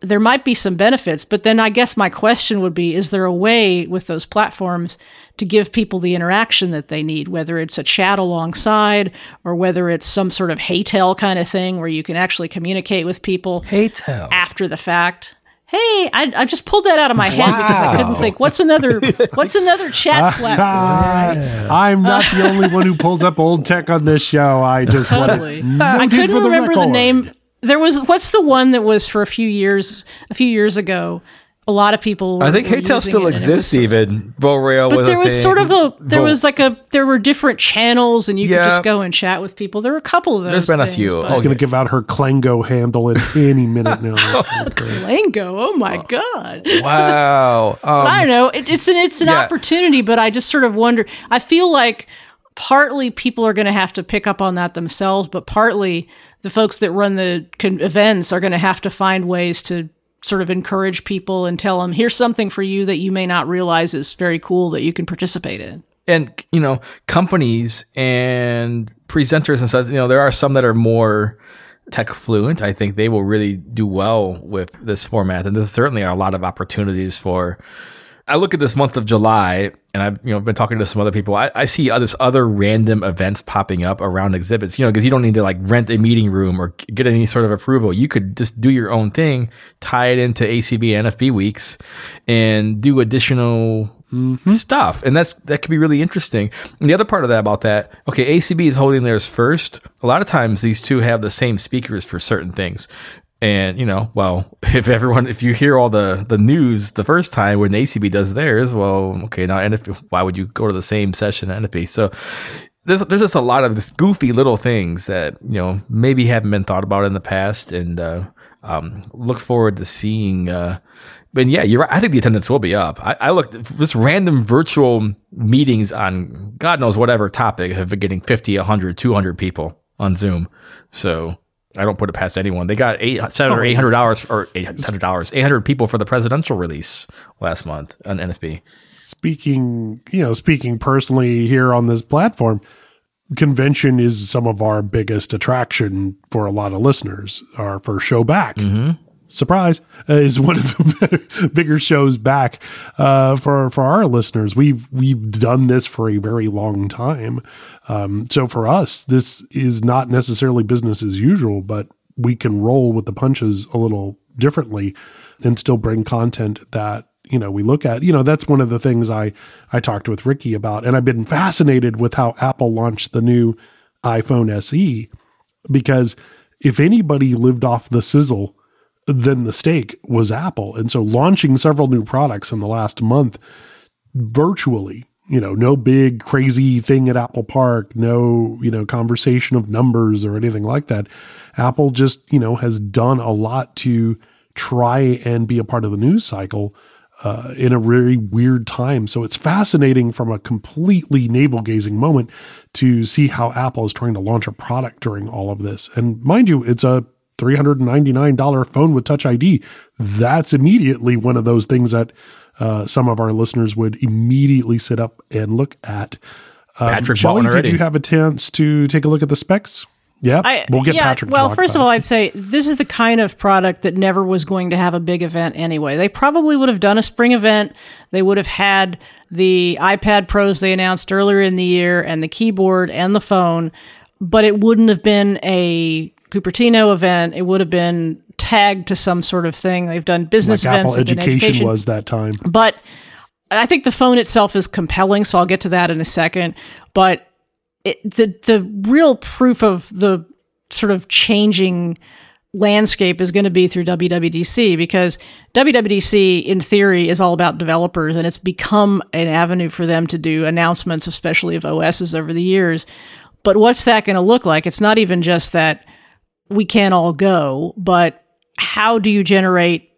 Speaker 3: there might be some benefits. But then I guess my question would be is there a way with those platforms to give people the interaction that they need, whether it's a chat alongside or whether it's some sort of HeyTell kind of thing where you can actually communicate with people
Speaker 2: HeyTell.
Speaker 3: after the fact? Hey, I, I just pulled that out of my head because I couldn't think. What's another What's another chat ah, platform?
Speaker 1: Ah, I'm not the only one who pulls up old tech on this show. I just
Speaker 3: totally. I couldn't remember the, the name. There was what's the one that was for a few years a few years ago a lot of people. Were,
Speaker 2: I think HeyTell still exists. Was, even VoRail,
Speaker 3: but there was
Speaker 2: thing.
Speaker 3: sort of a there Vol- was like a there were different channels, and you yeah. could just go and chat with people. There were a couple of those.
Speaker 2: There's been
Speaker 3: things,
Speaker 2: a few.
Speaker 1: She's going to give out her Klango handle at any minute now.
Speaker 3: Klango, oh my god!
Speaker 2: Wow.
Speaker 3: Um, I don't know. It, it's an it's an yeah. opportunity, but I just sort of wonder. I feel like partly people are going to have to pick up on that themselves, but partly the folks that run the con- events are going to have to find ways to sort of encourage people and tell them here's something for you that you may not realize is very cool that you can participate in.
Speaker 2: And you know companies and presenters and such you know there are some that are more tech fluent. I think they will really do well with this format. And there's certainly are a lot of opportunities for I look at this month of July, and I've you know been talking to some other people. I, I see this other random events popping up around exhibits. You know, because you don't need to like rent a meeting room or get any sort of approval. You could just do your own thing, tie it into ACB and NFB weeks, and do additional Mm-hmm. stuff. And that's that could be really interesting. And the other part of that about that, okay, ACB is holding theirs first. A lot of times these two have the same speakers for certain things. And you know, well, if everyone, if you hear all the the news the first time when ACB does theirs, well, okay, now NFB, why would you go to the same session at NFB? So there's there's just a lot of this goofy little things that you know maybe haven't been thought about in the past, and uh, um, look forward to seeing. Uh, but yeah, you're right. I think the attendance will be up. I, I looked just random virtual meetings on God knows whatever topic have been getting 50, 100, 200 people on Zoom. So I don't put it past anyone. They got eight, seven or oh, eight hundred dollars or eight hundred dollars, eight hundred people for the presidential release last month on NFB.
Speaker 1: Speaking, you know, speaking personally here on this platform, convention is some of our biggest attraction for a lot of listeners. Our first show back. Mm-hmm surprise, uh, is one of the better, bigger shows back uh, for for our listeners. We've we've done this for a very long time, um, so for us, this is not necessarily business as usual, but we can roll with the punches a little differently and still bring content that you know we look at you know that's one of the things i i talked with ricky about and i've been fascinated with how apple launched the new iphone se because if anybody lived off the sizzle then the stake was Apple. And so launching several new products in the last month virtually, you know, no big crazy thing at Apple Park, no, you know, conversation of numbers or anything like that. Apple just, you know, has done a lot to try and be a part of the news cycle uh, in a really weird time. So it's fascinating from a completely navel gazing moment to see how Apple is trying to launch a product during all of this. And mind you, it's a $399 phone with Touch ID. That's immediately one of those things that uh, some of our listeners would immediately sit up and look at.
Speaker 2: Um, Patrick Shelly,
Speaker 1: did you have a chance to take a look at the specs? Yeah,
Speaker 3: I, we'll get yeah, Patrick. Well, first of all, I'd say this is the kind of product that never was going to have a big event anyway. They probably would have done a spring event. They would have had the iPad Pros they announced earlier in the year, and the keyboard and the phone, but it wouldn't have been a Cupertino event, it would have been tagged to some sort of thing. They've done business
Speaker 1: like
Speaker 3: events.
Speaker 1: Apple
Speaker 3: they've
Speaker 1: Education was that time.
Speaker 3: but I think the phone itself is compelling, so I'll get to that in a second. But it, the the real proof of the sort of changing landscape is going to be through WWDC because WWDC in theory is all about developers and it's become an avenue for them to do announcements especially of OSs over the years. But what's that going to look like? It's not even just that we can't all go, but how do you generate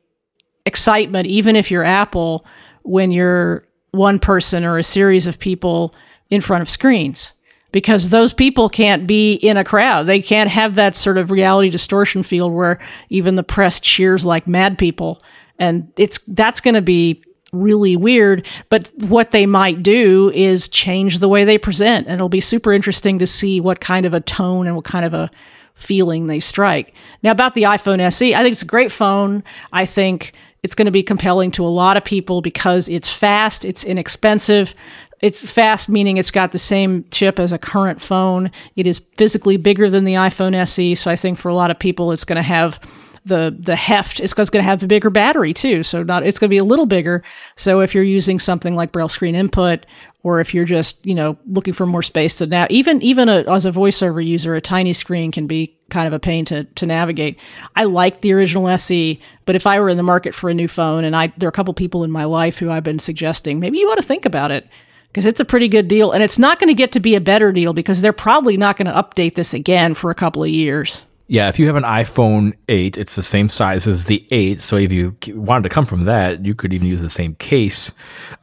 Speaker 3: excitement even if you're Apple when you're one person or a series of people in front of screens? because those people can't be in a crowd. They can't have that sort of reality distortion field where even the press cheers like mad people. And it's that's going to be really weird. But what they might do is change the way they present. And it'll be super interesting to see what kind of a tone and what kind of a feeling they strike. Now, about the iPhone SE, I think it's a great phone. I think it's going to be compelling to a lot of people because it's fast, it's inexpensive. It's fast, meaning it's got the same chip as a current phone. It is physically bigger than the iPhone SE, so I think for a lot of people, it's going to have the the heft. It's going to have a bigger battery too, so not it's going to be a little bigger. So if you're using something like Braille screen input, or if you're just you know looking for more space to now, even even a, as a voiceover user, a tiny screen can be kind of a pain to to navigate. I like the original SE, but if I were in the market for a new phone, and I there are a couple people in my life who I've been suggesting maybe you ought to think about it because it's a pretty good deal and it's not going to get to be a better deal because they're probably not going to update this again for a couple of years.
Speaker 2: Yeah, if you have an iPhone 8, it's the same size as the 8. So if you wanted to come from that, you could even use the same case,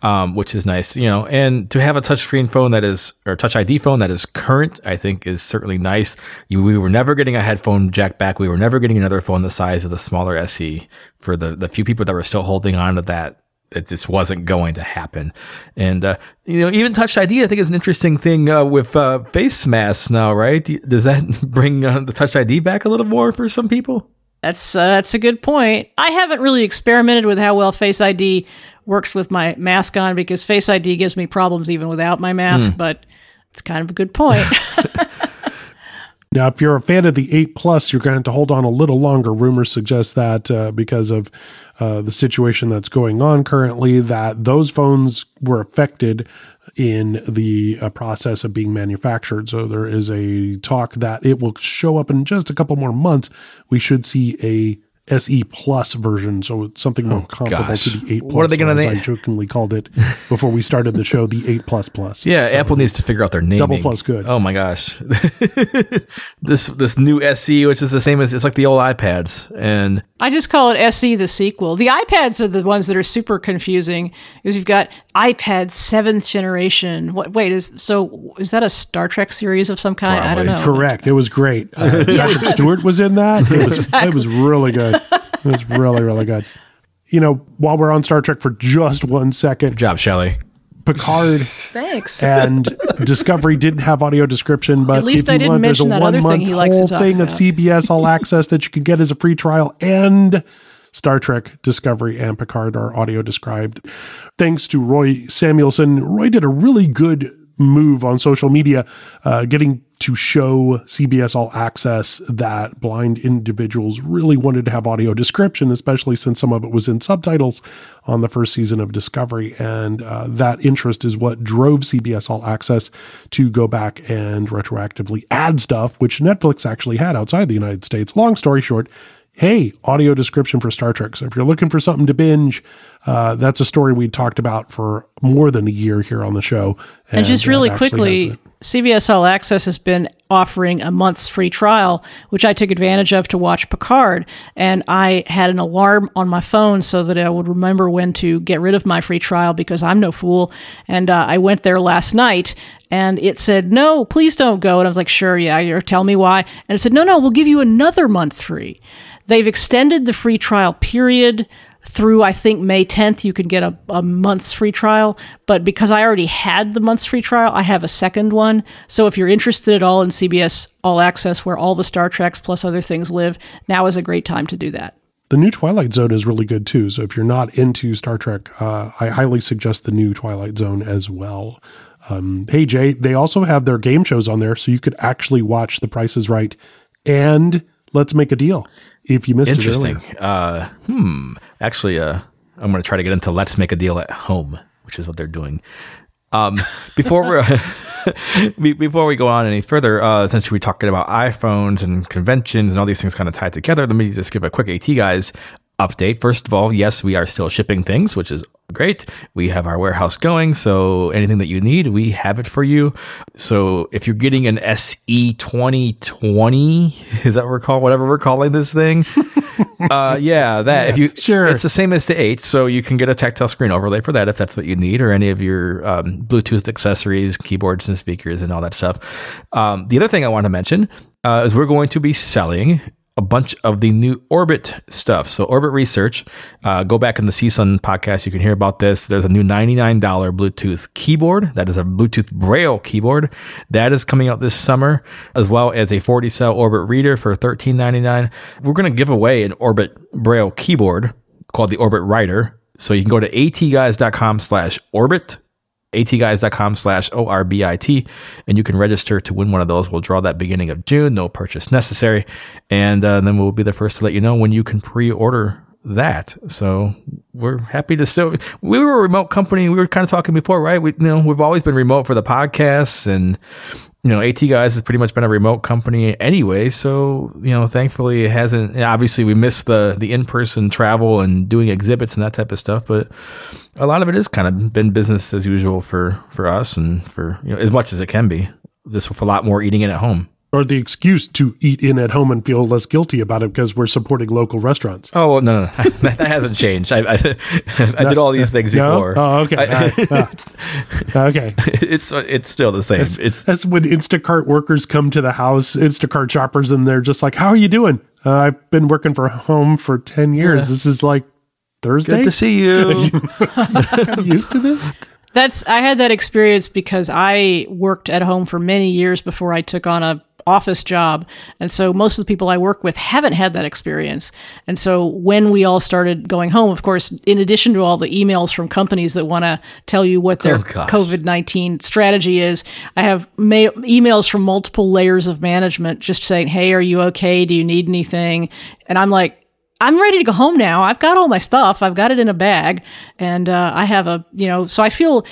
Speaker 2: um, which is nice, you know. And to have a touchscreen phone that is, or touch ID phone that is current, I think is certainly nice. You, we were never getting a headphone jack back. We were never getting another phone the size of the smaller SE for the, the few people that were still holding on to that that this wasn't going to happen. And, uh, you know, even Touch ID, I think is an interesting thing uh, with uh, face masks now, right? Does that bring uh, the Touch ID back a little more for some people?
Speaker 3: That's uh, that's a good point. I haven't really experimented with how well Face ID works with my mask on because Face ID gives me problems even without my mask. Mm. But it's kind of a good point.
Speaker 1: Now, if you're a fan of the 8 Plus, you're going to have to hold on a little longer. Rumors suggest that uh, because of uh, the situation that's going on currently, that those phones were affected in the uh, process of being manufactured. So there is a talk that it will show up in just a couple more months. We should see a SE Plus version, so it's something more oh, comparable gosh. to the 8 Plus.
Speaker 2: What are they going to
Speaker 1: name? I jokingly called it before we started the show, the 8 Plus Plus.
Speaker 2: Yeah, so Apple needs to figure out their naming.
Speaker 1: Double plus good.
Speaker 2: Oh my gosh, this this new SE, which is the same as it's like the old iPads, and
Speaker 3: I just call it SE the sequel. The iPads are the ones that are super confusing because you've got iPad seventh generation. What? Wait, is so is that a Star Trek series of some kind? Probably. I don't know.
Speaker 1: Correct. It was great. Uh, Patrick Stewart was in that. It was exactly. it was really good. It was really, really good. You know, while we're on Star Trek for just one second.
Speaker 2: Good job, Shelly.
Speaker 1: Picard
Speaker 3: Thanks.
Speaker 1: and Discovery didn't have audio description, but
Speaker 3: at least I didn't want, mention that other thing he likes to talk
Speaker 1: thing
Speaker 3: about.
Speaker 1: of CBS All Access that you can get as a free trial and Star Trek Discovery and Picard are audio described. Thanks to Roy Samuelson. Roy did a really good move on social media, uh, getting to show CBS All Access that blind individuals really wanted to have audio description, especially since some of it was in subtitles on the first season of Discovery. And uh, that interest is what drove CBS All Access to go back and retroactively add stuff, which Netflix actually had outside the United States. Long story short, hey, audio description for Star Trek. So if you're looking for something to binge, uh, that's a story we talked about for more than a year here on the show.
Speaker 3: And, and just really quickly, CBS All Access has been offering a month's free trial, which I took advantage of to watch Picard. And I had an alarm on my phone so that I would remember when to get rid of my free trial because I'm no fool. And uh, I went there last night and it said, no, please don't go. And I was like, sure, yeah, you're tell me why. And it said, no, no, we'll give you another month free. They've extended the free trial period through I think May 10th you can get a, a month's free trial. But because I already had the month's free trial I have a second one. So if you're interested at all in CBS All Access where all the Star Treks plus other things live now is a great time to do that.
Speaker 1: The new Twilight Zone is really good too. So if you're not into Star Trek uh, I highly suggest the new Twilight Zone as well. Um, hey Jay they also have their game shows on there so you could actually watch The Price is Right and let's make a deal. If you missed it
Speaker 2: Interesting.
Speaker 1: earlier.
Speaker 2: Uh, hmm. Actually, uh, I'm going to try to get into let's make a deal at home, which is what they're doing. Um, before we before we go on any further, uh, since we're talking about iPhones and conventions and all these things kind of tied together, let me just give a quick AT guys update. First of all, yes, we are still shipping things, which is great. We have our warehouse going, so anything that you need, we have it for you. So if you're getting an SE 2020, is that what we're calling whatever we're calling this thing? uh, yeah, that if you
Speaker 1: sure.
Speaker 2: it's the same as the eight, so you can get a tactile screen overlay for that if that's what you need, or any of your um, Bluetooth accessories, keyboards and speakers, and all that stuff. Um, the other thing I want to mention uh, is we're going to be selling a bunch of the new Orbit stuff. So Orbit Research, uh, go back in the CSUN podcast. You can hear about this. There's a new $99 Bluetooth keyboard. That is a Bluetooth Braille keyboard. That is coming out this summer, as well as a 40 cell Orbit reader for $13.99. We're going to give away an Orbit Braille keyboard called the Orbit Writer. So you can go to atguys.com slash orbit atguys.com slash O-R-B-I-T, and you can register to win one of those. We'll draw that beginning of June, no purchase necessary. And uh, then we'll be the first to let you know when you can pre-order that. So we're happy to still, we were a remote company. We were kind of talking before, right? We, you know, we've always been remote for the podcasts and, you know, AT Guys has pretty much been a remote company anyway. So, you know, thankfully it hasn't, obviously we miss the, the in-person travel and doing exhibits and that type of stuff, but a lot of it is kind of been business as usual for, for us and for, you know, as much as it can be. This with a lot more eating in at home.
Speaker 1: Or the excuse to eat in at home and feel less guilty about it because we're supporting local restaurants.
Speaker 2: Oh well, no, no, that hasn't changed. I, I, I did all these things
Speaker 1: No?
Speaker 2: before.
Speaker 1: Oh, okay.
Speaker 2: I-
Speaker 1: All right. Okay.
Speaker 2: it's it's still the same. It's
Speaker 1: That's when Instacart workers come to the house, Instacart shoppers, and they're just like, How are you doing? Uh, I've been working for home for 10 years. This is like Thursday.
Speaker 2: good to see you.
Speaker 1: I'm used to this.
Speaker 3: That's I had that experience because I worked at home for many years before I took on a office job. And so most of the people I work with haven't had that experience. And so when we all started going home, of course, in addition to all the emails from companies that want to tell you what their
Speaker 2: Oh.
Speaker 3: COVID-19 strategy is, I have ma- emails from multiple layers of management just saying, "Hey, are you okay? Do you need anything?" And I'm like, I'm ready to go home now. I've got all my stuff. I've got it in a bag, and uh, I have a you know. So I feel,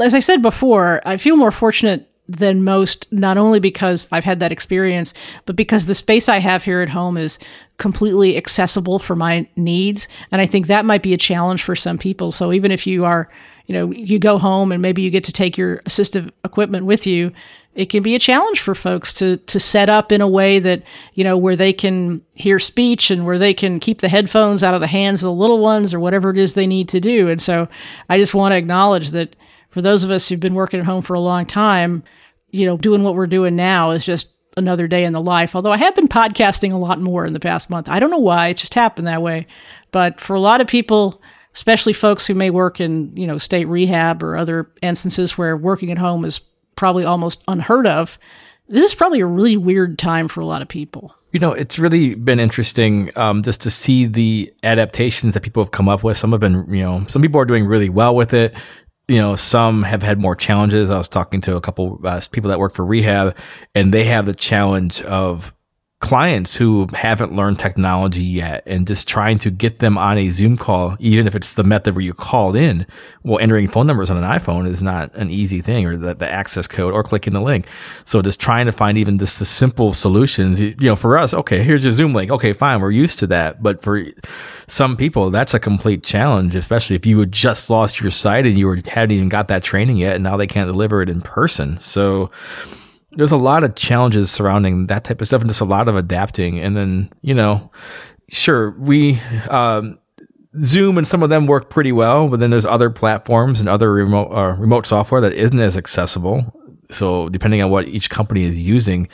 Speaker 3: as I said before, I feel more fortunate than most. Not only because I've had that experience, but because the space I have here at home is completely accessible for my needs, and I think that might be a challenge for some people. So even if you are you know, you go home and maybe you get to take your assistive equipment with you. It can be a challenge for folks to to set up in a way that you know where they can hear speech and where they can keep the headphones out of the hands of the little ones or whatever it is they need to do. And so, I just want to acknowledge that for those of us who've been working at home for a long time, you know, doing what we're doing now is just another day in the life. Although I have been podcasting a lot more in the past month. I don't know why, it just happened that way. But for a lot of people, especially folks who may work in, you know, state rehab or other instances where working at home is probably almost unheard of, this is probably a really weird time for a lot of people.
Speaker 2: You know, it's really been interesting um, just to see the adaptations that people have come up with. Some have been, you know, some people are doing really well with it. You know, some have had more challenges. I was talking to a couple uh, people that work for rehab, and they have the challenge of clients who haven't learned technology yet and just trying to get them on a Zoom call, even if it's the method where you called in. Well, entering phone numbers on an iPhone is not an easy thing or the, the access code or clicking the link. So just trying to find even just the simple solutions, you know, for us, okay, here's your Zoom link. Okay, fine. We're used to that. But for some people, that's a complete challenge, especially if you had just lost your site and you were, hadn't even got that training yet and now they can't deliver it in person. So, there's a lot of challenges surrounding that type of stuff and just a lot of adapting and then you know sure we um, zoom and some of them work pretty well but then there's other platforms and other remote uh, remote software that isn't as accessible so depending on what each company is using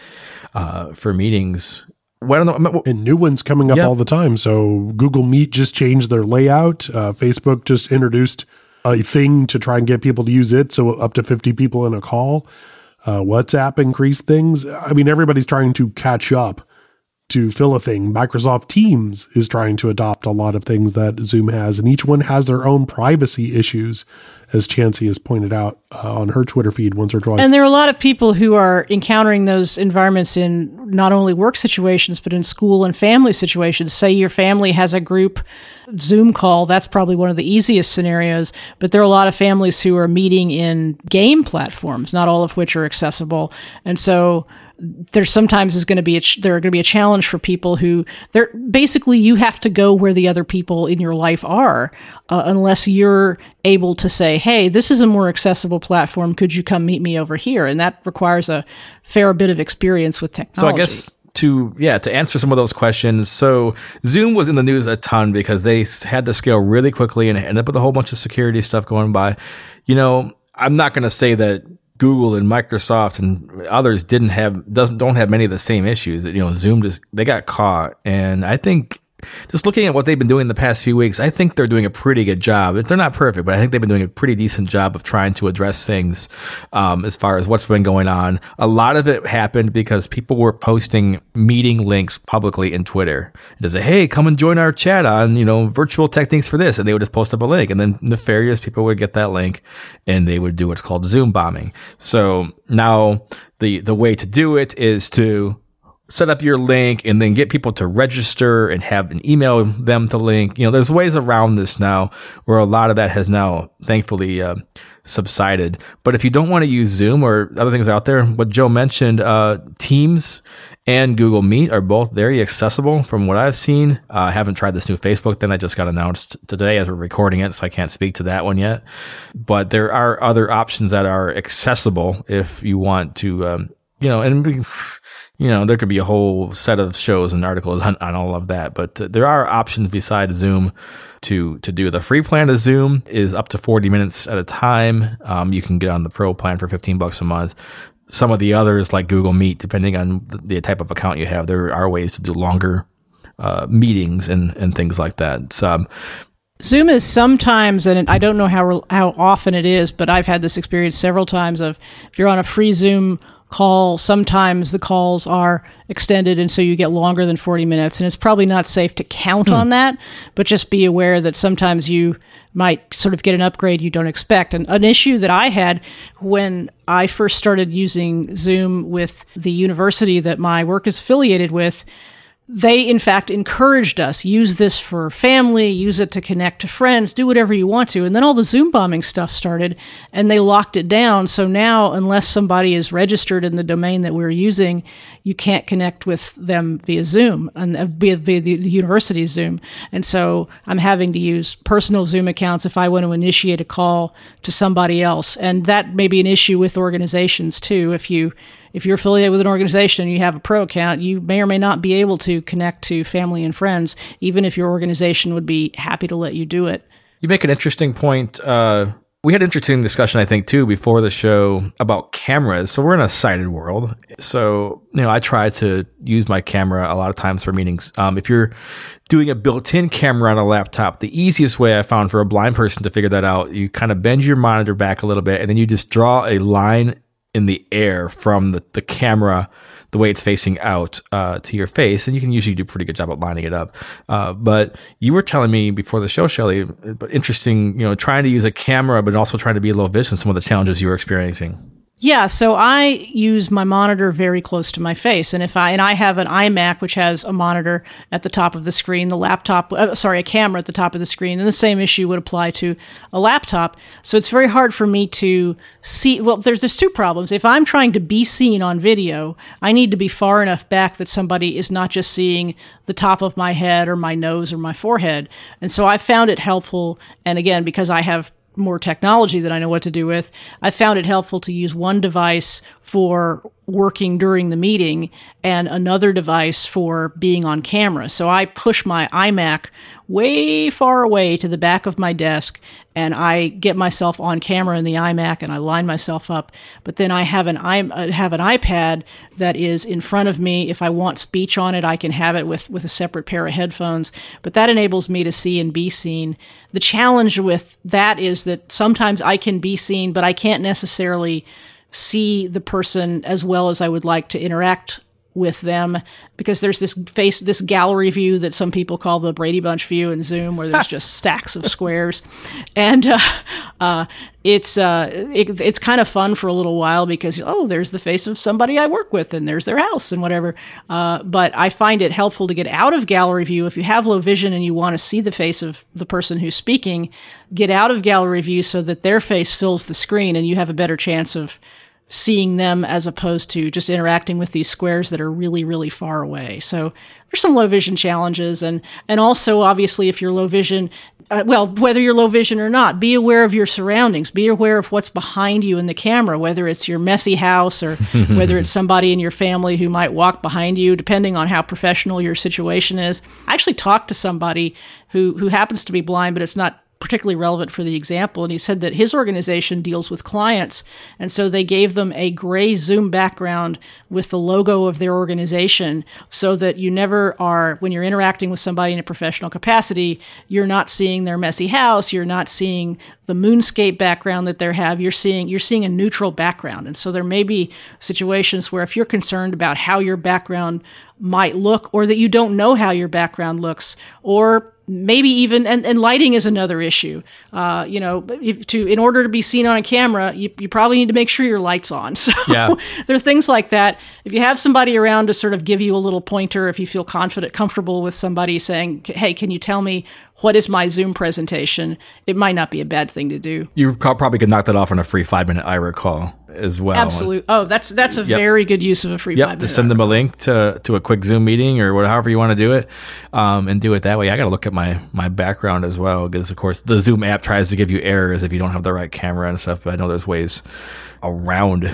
Speaker 2: uh, for meetings well, I don't know.
Speaker 1: And new ones coming up
Speaker 2: Yeah.
Speaker 1: all the time. So Google Meet just changed their layout. Uh, Facebook just introduced a thing to try and get people to use it. So up to 50 people in a call. Uh, WhatsApp increased things. I mean, everybody's trying to catch up to fill a thing. Microsoft Teams is trying to adopt a lot of things that Zoom has, and each one has their own privacy issues, as Chancey has pointed out uh, on her Twitter feed once or twice.
Speaker 3: And there are a lot of people who are encountering those environments in not only work situations, but in school and family situations. Say your family has a group Zoom call, that's probably one of the easiest scenarios. But there are a lot of families who are meeting in game platforms, not all of which are accessible. And so there sometimes is going to be a ch- there are going to be a challenge for people who they're basically you have to go where the other people in your life are uh, unless you're able to say hey this is a more accessible platform. Could you come meet me over here? And that requires a fair bit of experience with technology.
Speaker 2: So i guess to yeah to answer some of those questions so zoom was in the news a ton because they had to scale really quickly and ended up with a whole bunch of security stuff going by. You know i'm not going to say that Google and Microsoft and others didn't have doesn't don't have many of the same issues. You know, Zoom just they got caught, and I think just looking at what they've been doing in the past few weeks, I think they're doing a pretty good job. They're not perfect, but I think they've been doing a pretty decent job of trying to address things um, as far as what's been going on. A lot of it happened because people were posting meeting links publicly in Twitter. To say, hey, come and join our chat on, you know, virtual techniques for this. And they would just post up a link. And then nefarious people would get that link and they would do what's called Zoom bombing. So now the, the way to do it is to set up your link and then get people to register and have an email them the link. You know, there's ways around this now where a lot of that has now thankfully uh, subsided. But if you don't want to use Zoom or other things out there, what Joe mentioned, uh, Teams and Google Meet are both very accessible from what I've seen. Uh, I haven't tried this new Facebook then I just got announced today as we're recording it, so I can't speak to that one yet. But there are other options that are accessible if you want to, um, you know, and you know, there could be a whole set of shows and articles on, on all of that, but there are options besides Zoom to to do. The free plan to Zoom is up to 40 minutes at a time. Um, you can get on the pro plan for 15 bucks a month. Some of the others, like Google Meet, depending on the type of account you have, there are ways to do longer uh, meetings and, and things like that. So, um,
Speaker 3: Zoom is sometimes, and I don't know how how often it is, but I've had this experience several times. Of if you're on a free Zoom call. Sometimes the calls are extended, and so you get longer than 40 minutes. And it's probably not safe to count hmm. on that, but just be aware that sometimes you might sort of get an upgrade you don't expect. And an issue that I had when I first started using Zoom with the university that my work is affiliated with they in fact encouraged us use this for family use it to connect to friends do whatever you want to. And then all the zoom bombing stuff started and they locked it down. So now unless somebody is registered in the domain that we're using you can't connect with them via zoom and uh, via, via the, the university zoom. And so i'm having to use personal zoom accounts if i want to initiate a call to somebody else. And that may be an issue with organizations too if you if you're affiliated with an organization and you have a pro account, you may or may not be able to connect to family and friends, even if your organization would be happy to let you do it.
Speaker 2: You make an interesting point. Uh, we had an interesting discussion, I think, too, before the show about cameras. So we're in a sighted world. So, you know, I try to use my camera a lot of times for meetings. Um, if you're doing a built-in camera on a laptop, the easiest way I found for a blind person to figure that out, you kind of bend your monitor back a little bit and then you just draw a line in the air from the, the camera the way it's facing out uh, to your face, and you can usually do a pretty good job of lining it up. Uh, but you were telling me before the show, Shelly, but interesting, you know, trying to use a camera, but also trying to be a little visual. Some of the challenges you were experiencing.
Speaker 3: Yeah, so I use my monitor very close to my face, and if I and I have an iMac which has a monitor at the top of the screen, the laptop, uh, sorry, a camera at the top of the screen, and the same issue would apply to a laptop. So it's very hard for me to see. Well, there's there's two problems. If I'm trying to be seen on video, I need to be far enough back that somebody is not just seeing the top of my head or my nose or my forehead, and so I found it helpful. And again, because I have more technology that I know what to do with, I found it helpful to use one device for working during the meeting and another device for being on camera. So I push my iMac way far away to the back of my desk and I get myself on camera in the iMac and I line myself up. But then I have an I uh, have an iPad that is in front of me. If I want speech on it, I can have it with with a separate pair of headphones. But that enables me to see and be seen. The challenge with that is that sometimes I can be seen, but I can't necessarily see the person as well as I would like to interact with them because there's this face this gallery view that some people call the Brady Bunch view in Zoom where there's just stacks of squares. And uh, uh, it's uh, it, it's kind of fun for a little while because oh there's the face of somebody I work with and there's their house and whatever. Uh, but I find it helpful to get out of gallery view. If you have low vision and you want to see the face of the person who's speaking get out of gallery view so that their face fills the screen and you have a better chance of seeing them as opposed to just interacting with these squares that are really really far away. So there's some low vision challenges and and also obviously if you're low vision uh, well whether you're low vision or not be aware of your surroundings. Be aware of what's behind you in the camera whether it's your messy house or whether it's somebody in your family who might walk behind you depending on how professional your situation is. I actually talked to somebody who who happens to be blind but it's not particularly relevant for the example. And he said that his organization deals with clients. And so they gave them a gray Zoom background with the logo of their organization so that you never are, when you're interacting with somebody in a professional capacity, you're not seeing their messy house. You're not seeing the moonscape background that they have. You're seeing, you're seeing a neutral background. And so there may be situations where if you're concerned about how your background might look or that you don't know how your background looks or maybe even and, and lighting is another issue uh, you know if, to in order to be seen on a camera you, you probably need to make sure your lights on so
Speaker 2: Yeah.
Speaker 3: there are things like that if you have somebody around to sort of give you a little pointer if you feel confident comfortable with somebody saying hey can you tell me what is my zoom presentation it might not be a bad thing to do
Speaker 2: You probably could knock that off on a free five minute Aira call as well.
Speaker 3: absolutely oh that's that's a very good use of a free
Speaker 2: Yep,
Speaker 3: five
Speaker 2: to send them a link to, to a quick Zoom meeting or whatever however you want to do it, um, and do it that way. I got to look at my my background as well because of course the Zoom app tries to give you errors if you don't have the right camera and stuff. But I know there's ways around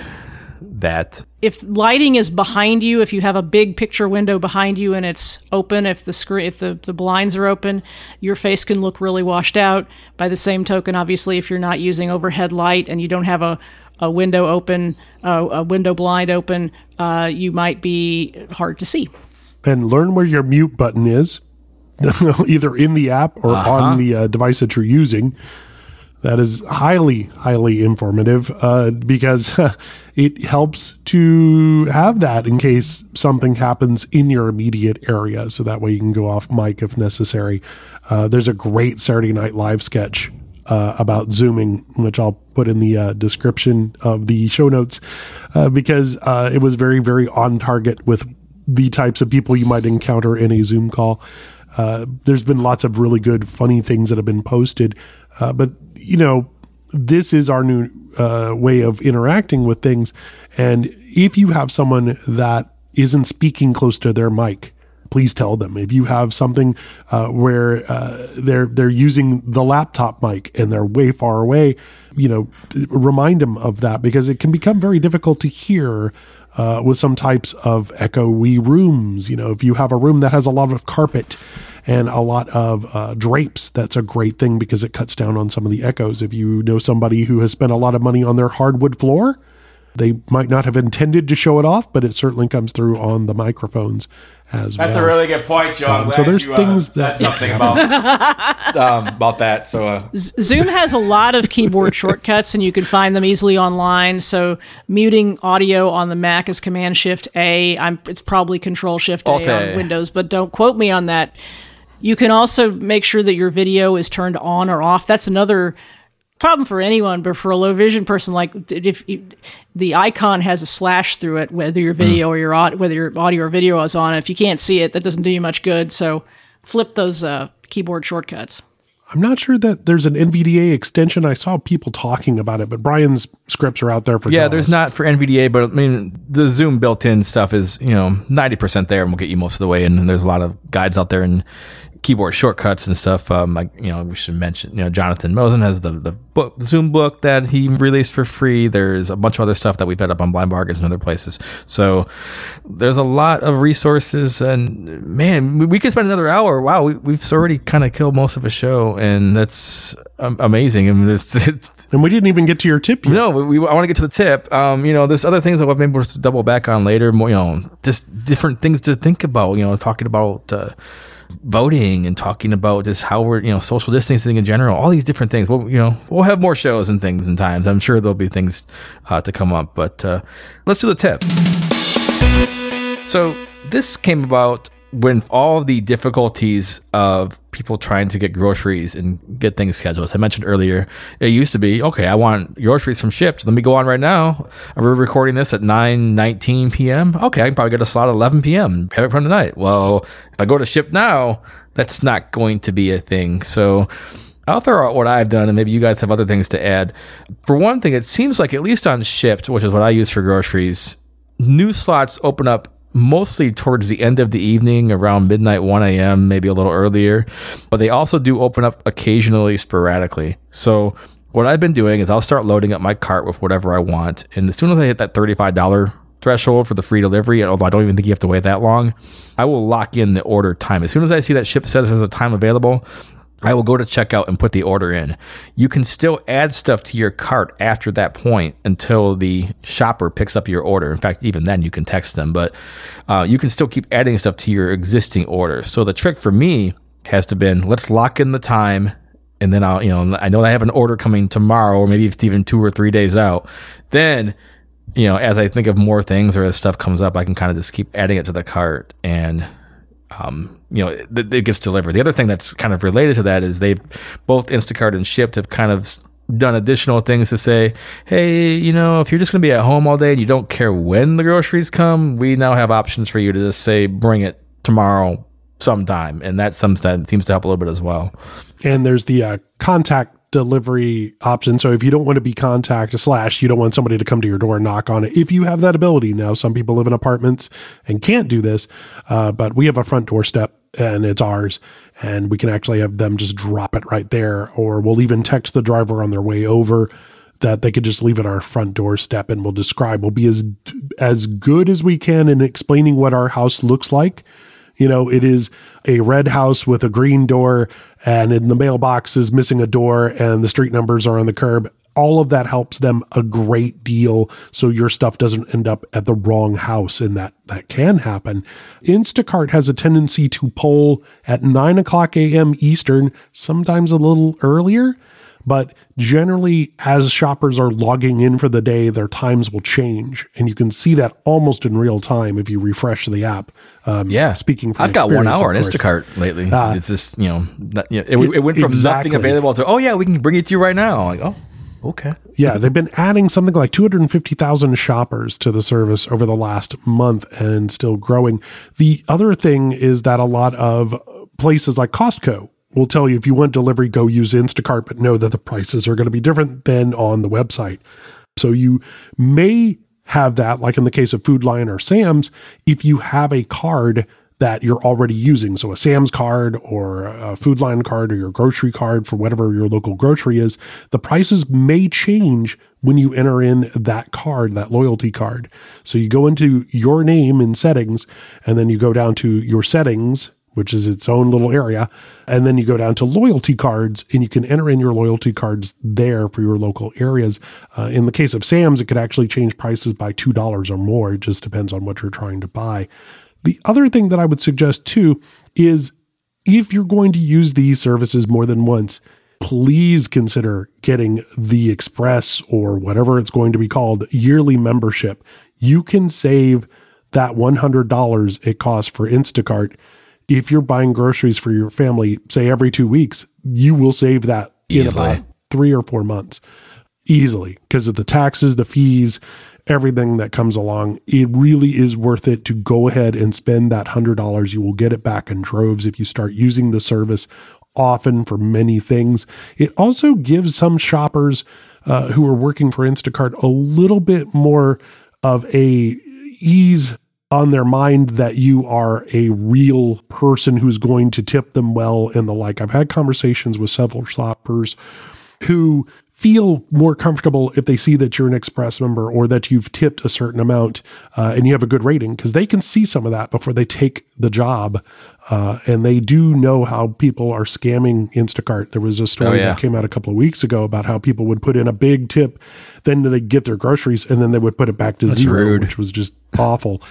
Speaker 2: that.
Speaker 3: If lighting is behind you, if you have a big picture window behind you and it's open, if the screen, if the, the blinds are open, your face can look really washed out. By the same token, obviously, if you're not using overhead light and you don't have a, a window open, uh, a window blind open, uh, you might be hard to see.
Speaker 1: and learn where your mute button is, either in the app or on the uh, device that you're using. That is highly, highly informative uh, because it helps to have that in case something happens in your immediate area. So that way you can go off mic if necessary. Uh, there's a great Saturday Night Live sketch uh, about zooming, which I'll put in the uh, description of the show notes, uh, because uh, it was very, very on target with the types of people you might encounter in a Zoom call. Uh, there's been lots of really good, funny things that have been posted, but you know, this is our new uh, way of interacting with things. And if you have someone that isn't speaking close to their mic, please tell them. If you have something uh, where uh, they're they're using the laptop mic and they're way far away, you know, remind them of that because it can become very difficult to hear uh, with some types of echoey rooms. You know, if you have a room that has a lot of carpet and a lot of uh, drapes, that's a great thing because it cuts down on some of the echoes. If you know somebody who has spent a lot of money on their hardwood floor, they might not have intended to show it off, but it certainly comes through on the microphones as
Speaker 5: That's
Speaker 1: well.
Speaker 5: That's a really good point, John.
Speaker 1: Um, so there's
Speaker 5: you, uh,
Speaker 1: things
Speaker 5: said
Speaker 1: that-
Speaker 5: something about.
Speaker 2: Um, about that, so uh,
Speaker 3: Zoom has a lot of keyboard shortcuts, and you can find them easily online. So, muting audio on the Mac is Command Shift A. I'm, it's probably Control Shift A
Speaker 2: Alt A.
Speaker 3: on Windows, but don't quote me on that. You can also make sure that your video is turned on or off. That's another problem for anyone, but for a low vision person, like if, if the icon has a slash through it, whether your video or your audio, whether your audio or video is on, if you can't see it, that doesn't do you much good. So, flip those uh, keyboard shortcuts.
Speaker 1: I'm not sure that there's an NVDA extension. I saw people talking about it, but Brian's scripts are out there for
Speaker 2: yeah,
Speaker 1: Jaws.
Speaker 2: there's not for NVDA, but I mean the Zoom built-in stuff is you know ninety percent there, and will get you most of the way. And there's a lot of guides out there and keyboard shortcuts and stuff. Um, like, you know, we should mention, you know, Jonathan Mosen has the the book, the Zoom book that he released for free. There's a bunch of other stuff that we've had up on Blind Bargains and other places. So there's a lot of resources, and man, we- we could spend another hour. Wow, we, we've already kind of killed most of a show, and that's um, amazing. I mean, it's, it's
Speaker 1: and we didn't even get to your tip yet.
Speaker 2: no, we, we I want to get to the tip. Um, you know, there's other things that we'll maybe we'll double back on later. More, you know, just different things to think about. You know, talking about uh, voting and talking about just how we're you know social distancing in general. All these different things. Well, you know, we'll have more shows and things and times. I'm sure there'll be things uh, to come up. But uh, let's do the tip. So this came about when all the difficulties of people trying to get groceries and get things scheduled. As I mentioned earlier, it used to be okay. I want groceries from Shipt. Let me go on right now. We're recording this at nine nineteen p.m. Okay, I can probably get a slot at eleven p.m. Have it from tonight. Well, if I go to Shipt now, that's not going to be a thing. So. I'll throw out what I've done, and maybe you guys have other things to add. For one thing, it seems like at least on Shipt, which is what I use for groceries, new slots open up mostly towards the end of the evening around midnight 1 a.m maybe a little earlier. But they also do open up occasionally sporadically. So what i've been doing is i'll start loading up my cart with whatever i want. And as soon as i hit that $35 threshold for the free delivery although i don't even think you have to wait that long i will lock in the order time. As soon as i see that Shipt says there's a time available I will go to checkout and put the order in. You can still add stuff to your cart after that point until the shopper picks up your order. In fact, even then you can text them, but uh, you can still keep adding stuff to your existing order. So the trick for me has to been let's lock in the time, and then I'll you know I know I have an order coming tomorrow, or maybe it's even two or three days out. Then you know as I think of more things or as stuff comes up, I can kind of just keep adding it to the cart and um, you know, it, gets delivered. The other thing that's kind of related to that is they've both Instacart and Shipt have kind of done additional things to say, hey, you know, if you're just going to be at home all day and you don't care when the groceries come, we now have options for you to just say, bring it tomorrow sometime. And that sometimes seems to help a little bit as well.
Speaker 1: And there's the uh, contact delivery option. So if you don't want to be contact slash, you don't want somebody to come to your door and knock on it. If you have that ability now, some people live in apartments and can't do this, uh, but we have a front door step and it's ours and we can actually have them just drop it right there or we'll even text the driver on their way over that they could just leave it at our front doorstep and we'll describe we'll be as as good as we can in explaining what our house looks like you know it is a red house with a green door and in the mailbox is missing a door and the street numbers are on the curb. All of that helps them a great deal so your stuff doesn't end up at the wrong house and that that can happen. Instacart has a tendency to pull at 9 o'clock a.m. Eastern, sometimes a little earlier. But generally, as shoppers are logging in for the day, their times will change. And you can see that almost in real time if you refresh the app.
Speaker 2: Um, yeah.
Speaker 1: Speaking
Speaker 2: I've got one hour in Instacart lately. Uh, it's just, you know, you know it, it, went from exactly. nothing available to, oh, yeah, we can bring it to you right now. Like, oh, okay.
Speaker 1: Yeah. They've been adding something like 250,000 shoppers to the service over the last month and still growing. The other thing is that a lot of places like Costco will tell you if you want delivery, go use Instacart, but know that the prices are going to be different than on the website. So you may have that, like in the case of Food Lion or Sam's, if you have a card that you're already using. So a Sam's card or a Food Lion card or your grocery card for whatever your local grocery is, the prices may change when you enter in that card, that loyalty card. So you go into your name in settings and then you go down to your settings which is its own little area. And then you go down to loyalty cards and you can enter in your loyalty cards there for your local areas. Uh, in the case of Sam's, it could actually change prices by $2 or more. It just depends on what you're trying to buy. The other thing that I would suggest too is if you're going to use these services more than once, please consider getting the Express or whatever it's going to be called yearly membership. You can save that $100 it costs for Instacart if you're buying groceries for your family, say every two weeks, you will save that Easily. in about three or four months easily because of the taxes, the fees, everything that comes along. It really is worth it to go ahead and spend that hundred dollars. You will get it back in droves if you start using the service often for many things. It also gives some shoppers uh, who are working for Instacart a little bit more of a ease on their mind that you are a real person who's going to tip them well and the like. I've had conversations with several shoppers who feel more comfortable if they see that you're an express member or that you've tipped a certain amount uh, and you have a good rating because they can see some of that before they take the job uh, and they do know how people are scamming instacart there was a story oh, yeah. that came out a couple of weeks ago about how people would put in a big tip then they get their groceries and then they would put it back to That's zero rude. which was just awful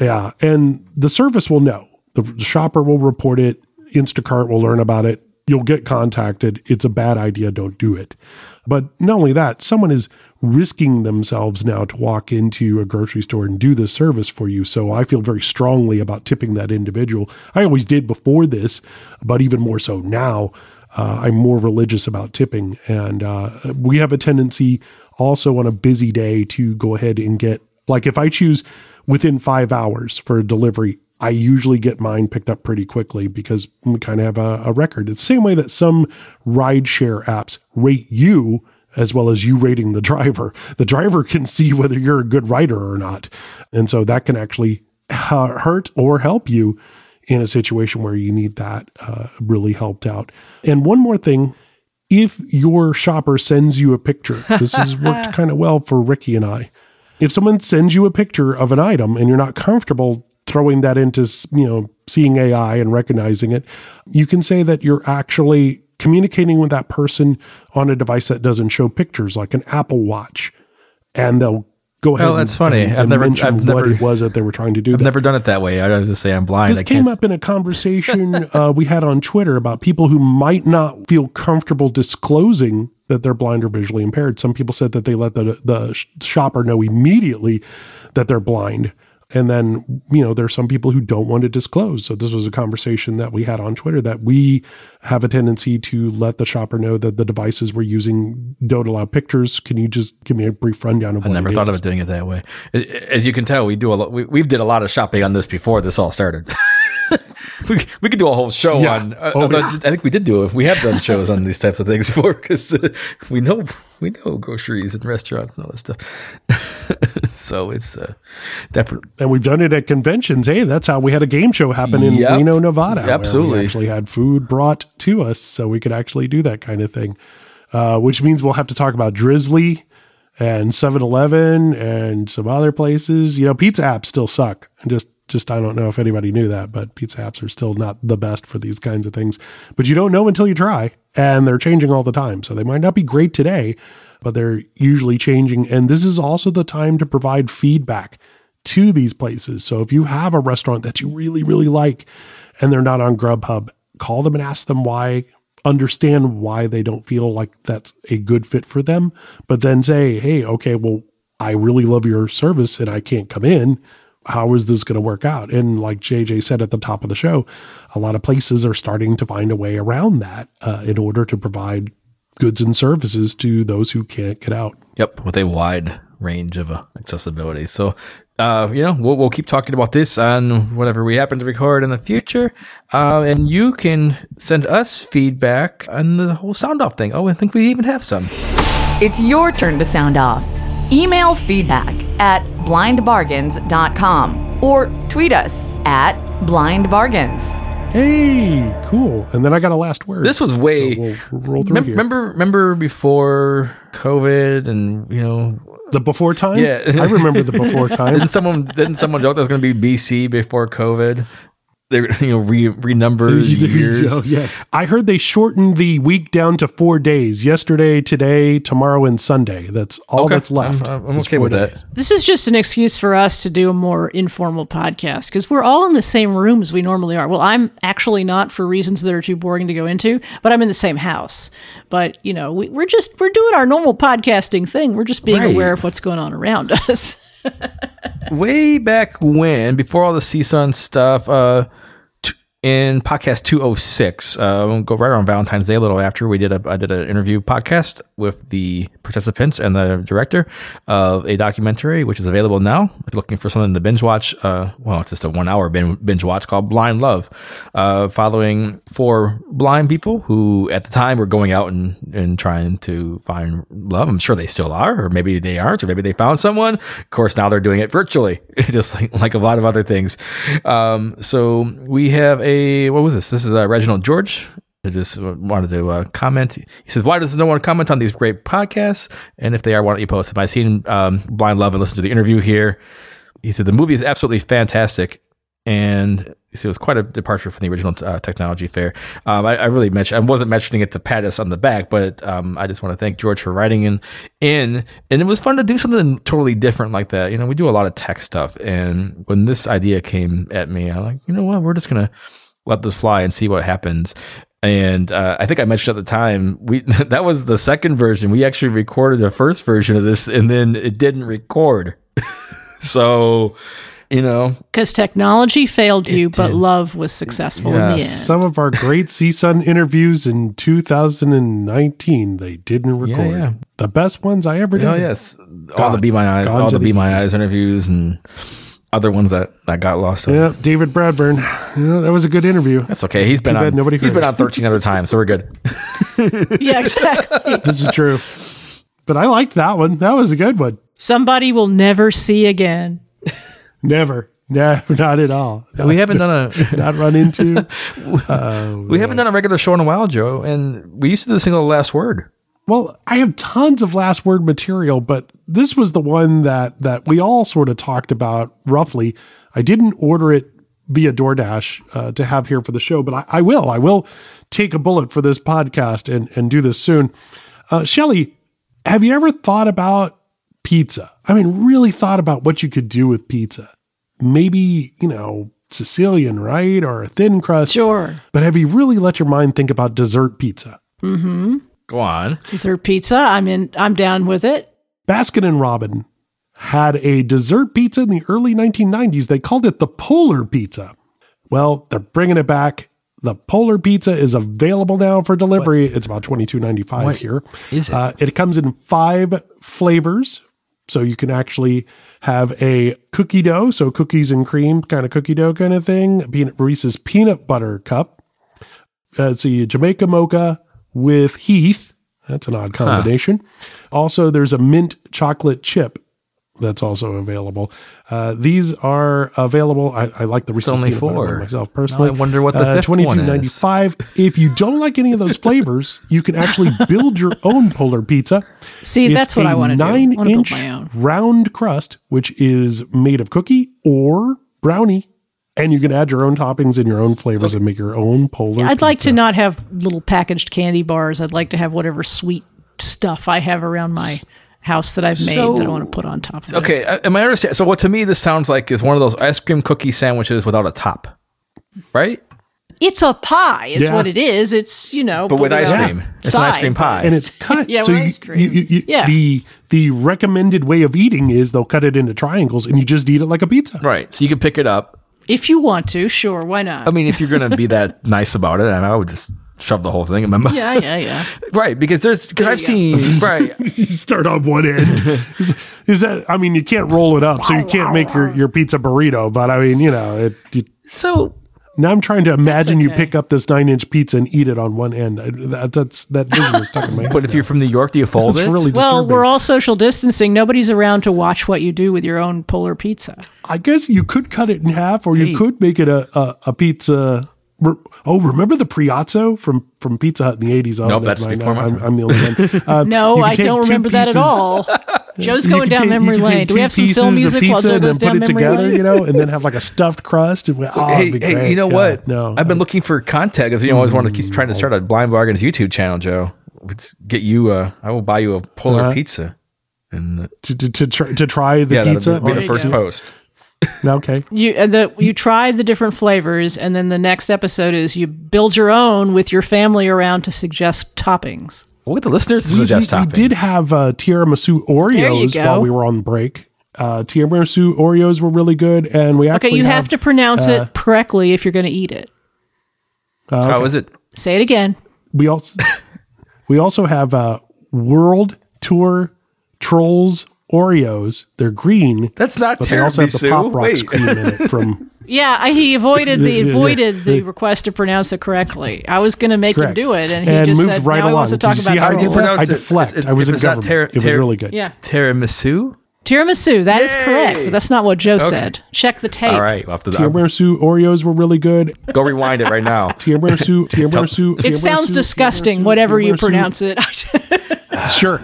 Speaker 1: yeah. And the service will know. The shopper will report it. Instacart will learn about it. You'll get contacted. It's a bad idea. Don't do it. But not only that, someone is risking themselves now to walk into a grocery store and do this service for you. So I feel very strongly about tipping that individual. I always did before this, but even more so now. Uh, I'm more religious about tipping. And uh, we have a tendency also on a busy day to go ahead and get, like, if I choose within five hours for a delivery, I usually get mine picked up pretty quickly because we kind of have a, a record. It's the same way that some rideshare apps rate you as well as you rating the driver. The driver can see whether you're a good rider or not. And so that can actually hurt or help you in a situation where you need that uh, really helped out. And one more thing if your shopper sends you a picture, this has worked kind of well for Ricky and I. If someone sends you a picture of an item and you're not comfortable throwing that into, you know, seeing AI and recognizing it, you can say that you're actually communicating with that person on a device that doesn't show pictures, like an Apple Watch, and they'll go ahead.
Speaker 2: Oh, that's
Speaker 1: and,
Speaker 2: funny.
Speaker 1: And,
Speaker 2: I've
Speaker 1: and
Speaker 2: never- I've
Speaker 1: what
Speaker 2: never-
Speaker 1: it was that they were trying to do.
Speaker 2: I've
Speaker 1: there.
Speaker 2: never done it that way. I was just say I'm blind.
Speaker 1: This
Speaker 2: I
Speaker 1: came up in a conversation uh, we had on Twitter about people who might not feel comfortable disclosing that they're blind or visually impaired. Some people said that they let the the shopper know immediately that they're blind. And then, you know, there's some people who don't want to disclose. So this was a conversation that we had on Twitter that we have a tendency to let the shopper know that the devices we're using don't allow pictures. Can you just give me a brief rundown of
Speaker 2: I
Speaker 1: what
Speaker 2: never thought
Speaker 1: is?
Speaker 2: of doing it that way. As you can tell, we do a lot. We, we did a lot of shopping on this before this all started. we, we could do a whole show
Speaker 1: Yeah.
Speaker 2: on. Uh,
Speaker 1: Oh, yeah.
Speaker 2: I think we did do it. We have done shows on these types of things before because uh, we know we know groceries and restaurants and all that stuff. so it's uh, definitely
Speaker 1: and we've done it at conventions. Hey, that's how we had a game show happen in
Speaker 2: Yep.
Speaker 1: Reno, Nevada.
Speaker 2: Absolutely.
Speaker 1: we actually had food brought to us, so we could actually do that kind of thing. Uh, which means we'll have to talk about Drizly and 7-Eleven and some other places. You know, pizza apps still suck. And just, just I don't know if anybody knew that, but pizza apps are still not the best for these kinds of things. But you don't know until you try, and they're changing all the time. So they might not be great today, but they're usually changing. And this is also the time to provide feedback to these places. So if you have a restaurant that you really, really like and they're not on Grubhub, call them and ask them why, understand why they don't feel like that's a good fit for them, but then say, hey, okay, well, I really love your service and I can't come in. How is this going to work out? And like JJ said at the top of the show, a lot of places are starting to find a way around that uh, in order to provide goods and services to those who can't get out.
Speaker 2: Yep, with a wide range of uh, accessibility. So, uh, you know, we'll, we'll keep talking about this on whatever we happen to record in the future. Uh, and you can send us feedback on the whole sound off thing. Oh, I think we even have some.
Speaker 6: It's your turn to sound off. Email feedback at blindbargains.com or tweet us at blindbargains.
Speaker 1: Hey, cool. And then I got a last word.
Speaker 2: This was way.
Speaker 1: So we'll roll through
Speaker 2: Mem-
Speaker 1: here.
Speaker 2: remember, remember before COVID and, you know,
Speaker 1: the before time?
Speaker 2: Yeah.
Speaker 1: I remember the before time.
Speaker 2: didn't someone, didn't someone joke that was going to be BC before COVID? They, you know, re, renumber
Speaker 1: There
Speaker 2: years.
Speaker 1: go, yes. I heard they shortened the week down to four days yesterday, today, tomorrow, and Sunday. That's all
Speaker 2: Okay.
Speaker 1: that's left.
Speaker 2: I'm- I'm okay
Speaker 1: four
Speaker 2: with that.
Speaker 3: This is just an excuse for us to do a more informal podcast because we're all in the same room as we normally are. Well, I'm actually not for reasons that are too boring to go into, but I'm in the same house. But you know, we, we're just we're doing our normal podcasting thing. We're just being
Speaker 2: Right.
Speaker 3: aware of what's going on around us.
Speaker 2: Way back when, before all the CSUN stuff, uh, in podcast 206, uh, we'll go right around Valentine's Day, a little after we did a, I did an interview podcast with the participants and the director of a documentary, which is available now. If you're looking for something to binge watch, uh, well, it's just a one hour binge watch called Blind Love, uh, following four blind people who at the time were going out and, and trying to find love. I'm sure they still are, or maybe they aren't, or maybe they found someone. Of course, now they're doing it virtually, just like, like a lot of other things. Um, so we have a, what was this? This is uh, Reginald George. I just wanted to uh, comment. He says, "Why does no one comment on these great podcasts? And if they are, why don't you post them?" I seen um, Blind Love and listened to the interview here. He said the movie is absolutely fantastic, and it was quite a departure from the original uh, technology fair. Um, I, I really mentioned I wasn't mentioning it to pat us on the back, but um, I just want to thank George for writing in in, and it was fun to do something totally different like that. You know, we do a lot of tech stuff, and when this idea came at me, I'm like, you know what, we're just gonna let this fly and see what happens. And uh, I think I mentioned at the time we that was the second version. We actually recorded the first version of this, and then it didn't record. so, you know,
Speaker 3: Because technology failed you, but love was successful in the end.
Speaker 1: Some of our great CSUN interviews in 2019, they didn't record.
Speaker 2: yeah.
Speaker 1: The best ones I ever did.
Speaker 2: oh yes, all the
Speaker 1: Gone.
Speaker 2: Be My Eyes,
Speaker 1: Gone
Speaker 2: all
Speaker 1: to
Speaker 2: the
Speaker 1: the
Speaker 2: Be My Eyes interviews, and other ones that that got lost.
Speaker 1: Yeah, David Bradburn. Yeah, that was a good interview.
Speaker 2: That's okay. He's been
Speaker 1: Too
Speaker 2: on.
Speaker 1: nobody
Speaker 2: he's
Speaker 1: heard
Speaker 2: been on thirteen other times, so we're good.
Speaker 3: yeah, exactly.
Speaker 1: This is true. But I liked that one. That was a good one.
Speaker 3: Somebody will never see again.
Speaker 1: Never. No, not at all.
Speaker 2: we haven't done a
Speaker 1: Not run into.
Speaker 2: we haven't uh, done a regular show in a while, Joe, and we used to do the single last word.
Speaker 1: Well, I have tons of last word material, but this was the one that that we all sort of talked about roughly. I didn't order it via DoorDash uh, to have here for the show, but I, I will. I will take a bullet for this podcast and and do this soon. Uh, Shelly, have you ever thought about pizza? I mean, really thought about what you could do with pizza? Maybe you know Sicilian, right, or a thin crust.
Speaker 3: Sure.
Speaker 1: But have you really let your mind think about dessert pizza?
Speaker 2: Go on.
Speaker 3: Dessert pizza. I'm in. I'm down with it.
Speaker 1: Baskin and Robin had a dessert pizza in the early 1990s. They called it the Polar Pizza. Well, they're bringing it back. The Polar Pizza is available now for delivery. It's about twenty two ninety five here.
Speaker 2: is it?
Speaker 1: Uh, it comes in five flavors, so you can actually have a cookie dough, so cookies and cream kind of cookie dough kind of thing. Peanut Reese's peanut butter cup. Uh, it's a Jamaica mocha with Heath. That's an odd combination. Also, there's a mint chocolate chip that's also available. Uh, these are available. I, I like the Reese's
Speaker 2: only
Speaker 1: peanut butter one
Speaker 2: four.
Speaker 1: myself personally.
Speaker 2: Now I wonder what the fifth one is.
Speaker 1: Twenty two ninety five. If you don't like any of those flavors, you can actually build your own polar pizza.
Speaker 3: See, that's what
Speaker 1: I
Speaker 3: I wanna do.
Speaker 1: Nine
Speaker 3: wanna build
Speaker 1: inch
Speaker 3: my own.
Speaker 1: round crust, which is made of cookie or brownie. And you can add your own toppings and your own flavors and make your own polar.
Speaker 3: I'd like to not have little packaged candy bars. I'd like to have whatever sweet stuff I have around my house that I've made
Speaker 2: So-
Speaker 3: that I want to put on top of it.
Speaker 2: Okay, uh, am I understand? So, what to me this sounds like is one of those ice cream cookie sandwiches without a top, right?
Speaker 3: It's a pie, is
Speaker 1: Yeah.
Speaker 3: what it is. It's you know,
Speaker 2: But with ice
Speaker 3: without
Speaker 2: cream, it's an ice cream pie.
Speaker 1: and it's cut.
Speaker 3: Yeah,
Speaker 1: so
Speaker 3: with
Speaker 1: you,
Speaker 3: ice cream.
Speaker 1: you- you- you-
Speaker 3: Yeah.
Speaker 1: the the recommended way of eating is they'll cut it into triangles, and you just eat it like a pizza.
Speaker 2: right. So you can pick it up.
Speaker 3: If you want to, sure, why not?
Speaker 2: I mean, if you're gonna be that nice about it, I, I would just shove the whole thing in my mouth.
Speaker 3: yeah, yeah, yeah.
Speaker 2: Right, because there's because I've seen right.
Speaker 1: you start on one end. is, is that? I mean, you can't roll it up, so you can't make your, your pizza burrito. But I mean, you know, it, you,
Speaker 2: So
Speaker 1: now I'm trying to imagine you pick up this nine inch pizza and eat it on one end. I, that, that's that vision is stuck in my head.
Speaker 2: But if you're from New York, do you fold
Speaker 1: it's
Speaker 2: it?
Speaker 1: really
Speaker 3: Well,
Speaker 1: disturbing.
Speaker 3: we're all social distancing. Nobody's around to watch what you do with your own polar pizza.
Speaker 1: I guess you could cut it in half, or you
Speaker 2: Hey.
Speaker 1: could make it a a, a pizza. Re- Oh, remember the Priazzo from from Pizza Hut in the eighties? Oh,
Speaker 2: Nope, that's
Speaker 1: mind.
Speaker 2: before my
Speaker 1: I'm,
Speaker 2: time.
Speaker 1: I'm the only one. Uh,
Speaker 3: No, I don't
Speaker 1: two
Speaker 3: remember that at all. Joe's going down
Speaker 1: take-
Speaker 3: memory lane. Do we have some film music while
Speaker 1: pizza
Speaker 3: Joe
Speaker 1: and
Speaker 3: goes
Speaker 1: then
Speaker 3: down
Speaker 1: put it
Speaker 3: memory
Speaker 1: together,
Speaker 3: lane?
Speaker 1: you know, and then have like a stuffed crust. And, oh,
Speaker 2: hey,
Speaker 1: it'd be
Speaker 2: hey, you know
Speaker 1: Yeah,
Speaker 2: what?
Speaker 1: No,
Speaker 2: I've been looking for contact because you know I always want to keep trying to start a Blind Bargains YouTube channel, Joe. Let's get you. Uh, I will buy you a polar
Speaker 1: Uh-huh.
Speaker 2: pizza. And uh,
Speaker 1: to to to try, to try the
Speaker 2: yeah,
Speaker 1: pizza.
Speaker 2: that'll be, be the first
Speaker 3: go.
Speaker 2: post.
Speaker 1: okay,
Speaker 3: You uh, the you try the different flavors, and then the next episode is you build your own with your family around to suggest toppings.
Speaker 2: We'll get the listeners to
Speaker 1: we, we,
Speaker 2: suggest
Speaker 1: we
Speaker 2: toppings.
Speaker 1: did have uh, tiramisu Oreos while we were on break. Uh, tiramisu Oreos were really good, and we
Speaker 3: Okay,
Speaker 1: actually
Speaker 3: you have to pronounce
Speaker 1: uh,
Speaker 3: it correctly if you're going to eat it.
Speaker 2: How is it?
Speaker 3: Say it again.
Speaker 1: We also we also have uh, World Tour Trolls Oreos. They're green,
Speaker 2: That's not
Speaker 1: but they also have the
Speaker 2: tiramisu.
Speaker 1: Pop Rocks
Speaker 2: Wait.
Speaker 1: cream in it from.
Speaker 3: Yeah, I, he avoided the
Speaker 1: Yeah, yeah,
Speaker 3: avoided the request to pronounce it correctly. I was going to make
Speaker 1: Correct.
Speaker 3: him do it, and he
Speaker 1: And
Speaker 3: just
Speaker 1: moved
Speaker 3: said,
Speaker 1: right
Speaker 3: "Now he wants to talk
Speaker 1: Did you see
Speaker 3: about
Speaker 1: how I did
Speaker 3: trolls."
Speaker 1: that?
Speaker 2: Pronounce
Speaker 1: I
Speaker 2: it.
Speaker 1: deflect.
Speaker 2: It's-
Speaker 1: I was
Speaker 2: it was not
Speaker 1: government.
Speaker 2: ter-
Speaker 1: it was really good.
Speaker 3: Yeah,
Speaker 2: tiramisu.
Speaker 3: tiramisu. That is
Speaker 2: Yay!
Speaker 3: correct, but that's not what Joe said. Check the tape.
Speaker 2: All right, we'll have to
Speaker 1: Tiramisu Oreos were really good.
Speaker 2: go rewind it right now.
Speaker 1: Tiramisu, tiramisu.
Speaker 3: It sounds disgusting, whatever you pronounce it.
Speaker 1: Sure.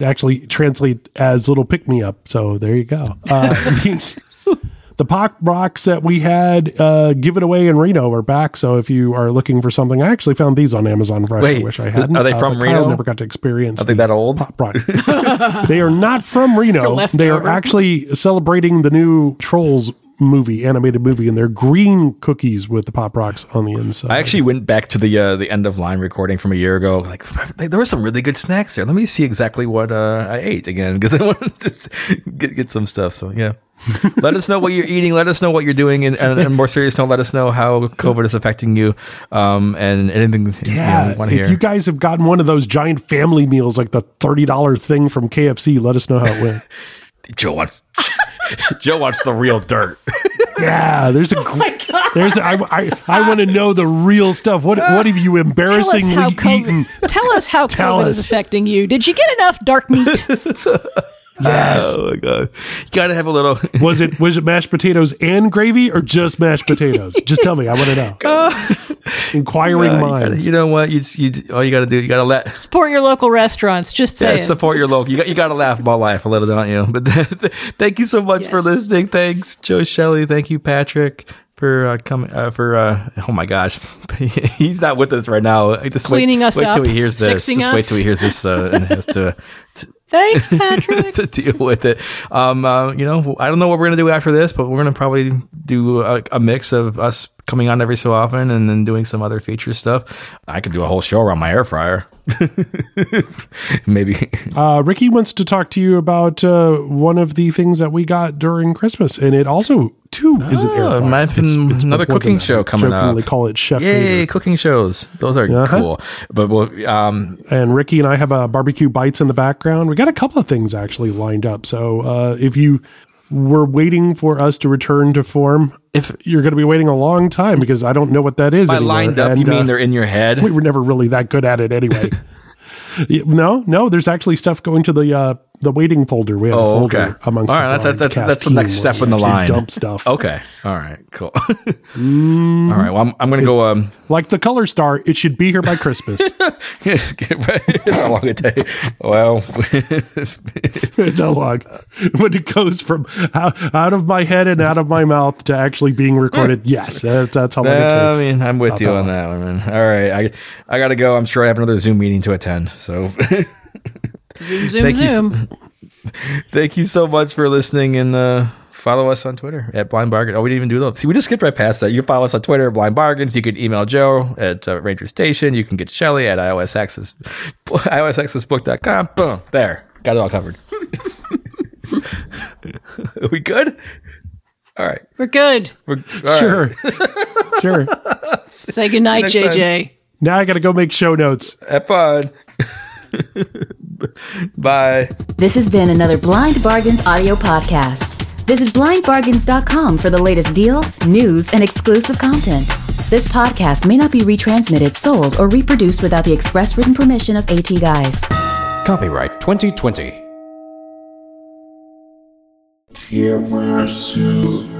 Speaker 1: Actually, translate as little pick me up. So there you go. Uh, the, the Pop Rocks that we had uh, given away in Reno are back. So if you are looking for something, I actually found these on Amazon Fresh.
Speaker 2: Wait,
Speaker 1: I wish I hadn't.
Speaker 2: are they
Speaker 1: Uh,
Speaker 2: from
Speaker 1: but Kyle
Speaker 2: Reno?
Speaker 1: never got to experience.
Speaker 2: Are they that old?
Speaker 1: Pop Rock. they are not from Reno. They are actually celebrating the new Trolls movie, animated movie, and they're green cookies with the pop rocks on the inside.
Speaker 2: I actually went back to the uh, the end of line recording from a year ago. Like there were some really good snacks there. Let me see exactly what uh, I ate again because I wanted to get get some stuff. So yeah, let us know what you're eating. Let us know what you're doing, and, and, and more serious note, let us know how COVID is affecting you, um, and anything
Speaker 1: yeah,
Speaker 2: you know,
Speaker 1: if you guys have gotten one of those giant family meals, like the thirty dollar thing from KFC, let us know how it went.
Speaker 2: Joe wants Joe wants the real dirt.
Speaker 1: Yeah, there's a oh there's a, I, I, I want to know the real stuff. What uh, what have you
Speaker 3: Tell us
Speaker 1: embarrassingly
Speaker 3: how
Speaker 1: eaten?
Speaker 3: Tell us how
Speaker 1: Tell
Speaker 3: COVID
Speaker 1: us.
Speaker 3: is affecting you. Did you get enough dark meat?
Speaker 1: Yes.
Speaker 2: Oh my god, you gotta have a little.
Speaker 1: Was it was it mashed potatoes and gravy or just mashed potatoes? just tell me. I want to know. Inquiring
Speaker 2: Uh, you, gotta- you know what? You, you all you gotta do. You gotta let
Speaker 3: Support your local restaurants. Just
Speaker 2: Yeah, support your local. You got you got to laugh about life a little, don't you? But thank you so much for listening. Thanks, Joe Shelly. Thank you, Patrick, for uh, coming. Uh, for uh, oh my gosh, he's not with us right now. Just
Speaker 3: Cleaning
Speaker 2: wait,
Speaker 3: us
Speaker 2: wait till he hears this.
Speaker 3: fixing
Speaker 2: Just wait till he hears this uh, and has to. to
Speaker 3: Thanks, Patrick.
Speaker 2: to deal with it. Um, uh, you know, I don't know what we're gonna do after this, but we're gonna probably do a, a mix of us coming on every so often and then doing some other feature stuff. I could do a whole show around my air fryer. Maybe
Speaker 1: Uh, Ricky wants to talk to you about uh, one of the things that we got during Christmas, and it also too is an air
Speaker 2: Oh,
Speaker 1: fryer.
Speaker 2: might have
Speaker 1: It's- it's
Speaker 2: another
Speaker 1: more than
Speaker 2: cooking
Speaker 1: that.
Speaker 2: show coming
Speaker 1: Jokingly
Speaker 2: up.
Speaker 1: call it Chef
Speaker 2: Yay,
Speaker 1: Fader.
Speaker 2: cooking shows. Those are
Speaker 1: Uh-huh.
Speaker 2: cool. But we'll, um,
Speaker 1: And Ricky and I have a barbecue bites in the background. We got a couple of things actually lined up. So uh, if you were waiting for us to return to form,
Speaker 2: if
Speaker 1: you're going to be waiting a long time because I don't know what that is.
Speaker 2: by
Speaker 1: anymore.
Speaker 2: lined up,
Speaker 1: And,
Speaker 2: you mean
Speaker 1: uh,
Speaker 2: they're in your head?
Speaker 1: we were never really that good at it anyway. No, no, there's actually stuff going to the uh, the waiting folder. We have a
Speaker 2: Oh,
Speaker 1: folder
Speaker 2: okay.
Speaker 1: amongst
Speaker 2: All
Speaker 1: the
Speaker 2: right, that's- that's- that's the next step in the line.
Speaker 1: Dump stuff.
Speaker 2: Okay. All right. Cool. All right. Well, I'm, I'm going to go. Um,
Speaker 1: Like the color star, it should be here by Christmas.
Speaker 2: it's how long it takes. Well,
Speaker 1: it's how long when it goes from out, out of my head and out of my mouth to actually being recorded. yes, that's, that's how long it takes.
Speaker 2: I mean, I'm with
Speaker 1: Not
Speaker 2: you
Speaker 1: that
Speaker 2: on
Speaker 1: long.
Speaker 2: that one, man. All right. I, I got to go. I'm sure I have another Zoom meeting to attend. So
Speaker 3: zoom, zoom,
Speaker 2: Thank you so-
Speaker 3: zoom.
Speaker 2: thank you so much for listening and, uh, Follow us on Twitter at Blind Bargain. Oh, we didn't even do those. See, we just skipped right past that. You can follow us on Twitter at Blind Bargains. You can email Joe at uh, Ranger Station. You can get Shelly at iOS Access, iOSAccessBook.com. Boom. There. Got it all covered. Are we good? All right.
Speaker 3: We're good.
Speaker 2: We're, all right.
Speaker 1: Sure, sure.
Speaker 3: Say goodnight,
Speaker 2: Next time.
Speaker 3: JJ.
Speaker 1: Now I got to go make show notes.
Speaker 2: Have fun. Bye.
Speaker 7: This has been another Blind Bargains audio podcast. Visit blindbargains.com for the latest deals, news, and exclusive content. This podcast may not be retransmitted, sold, or reproduced without the express written permission of AT Guys.
Speaker 8: Copyright 2020.
Speaker 9: Tear my suit.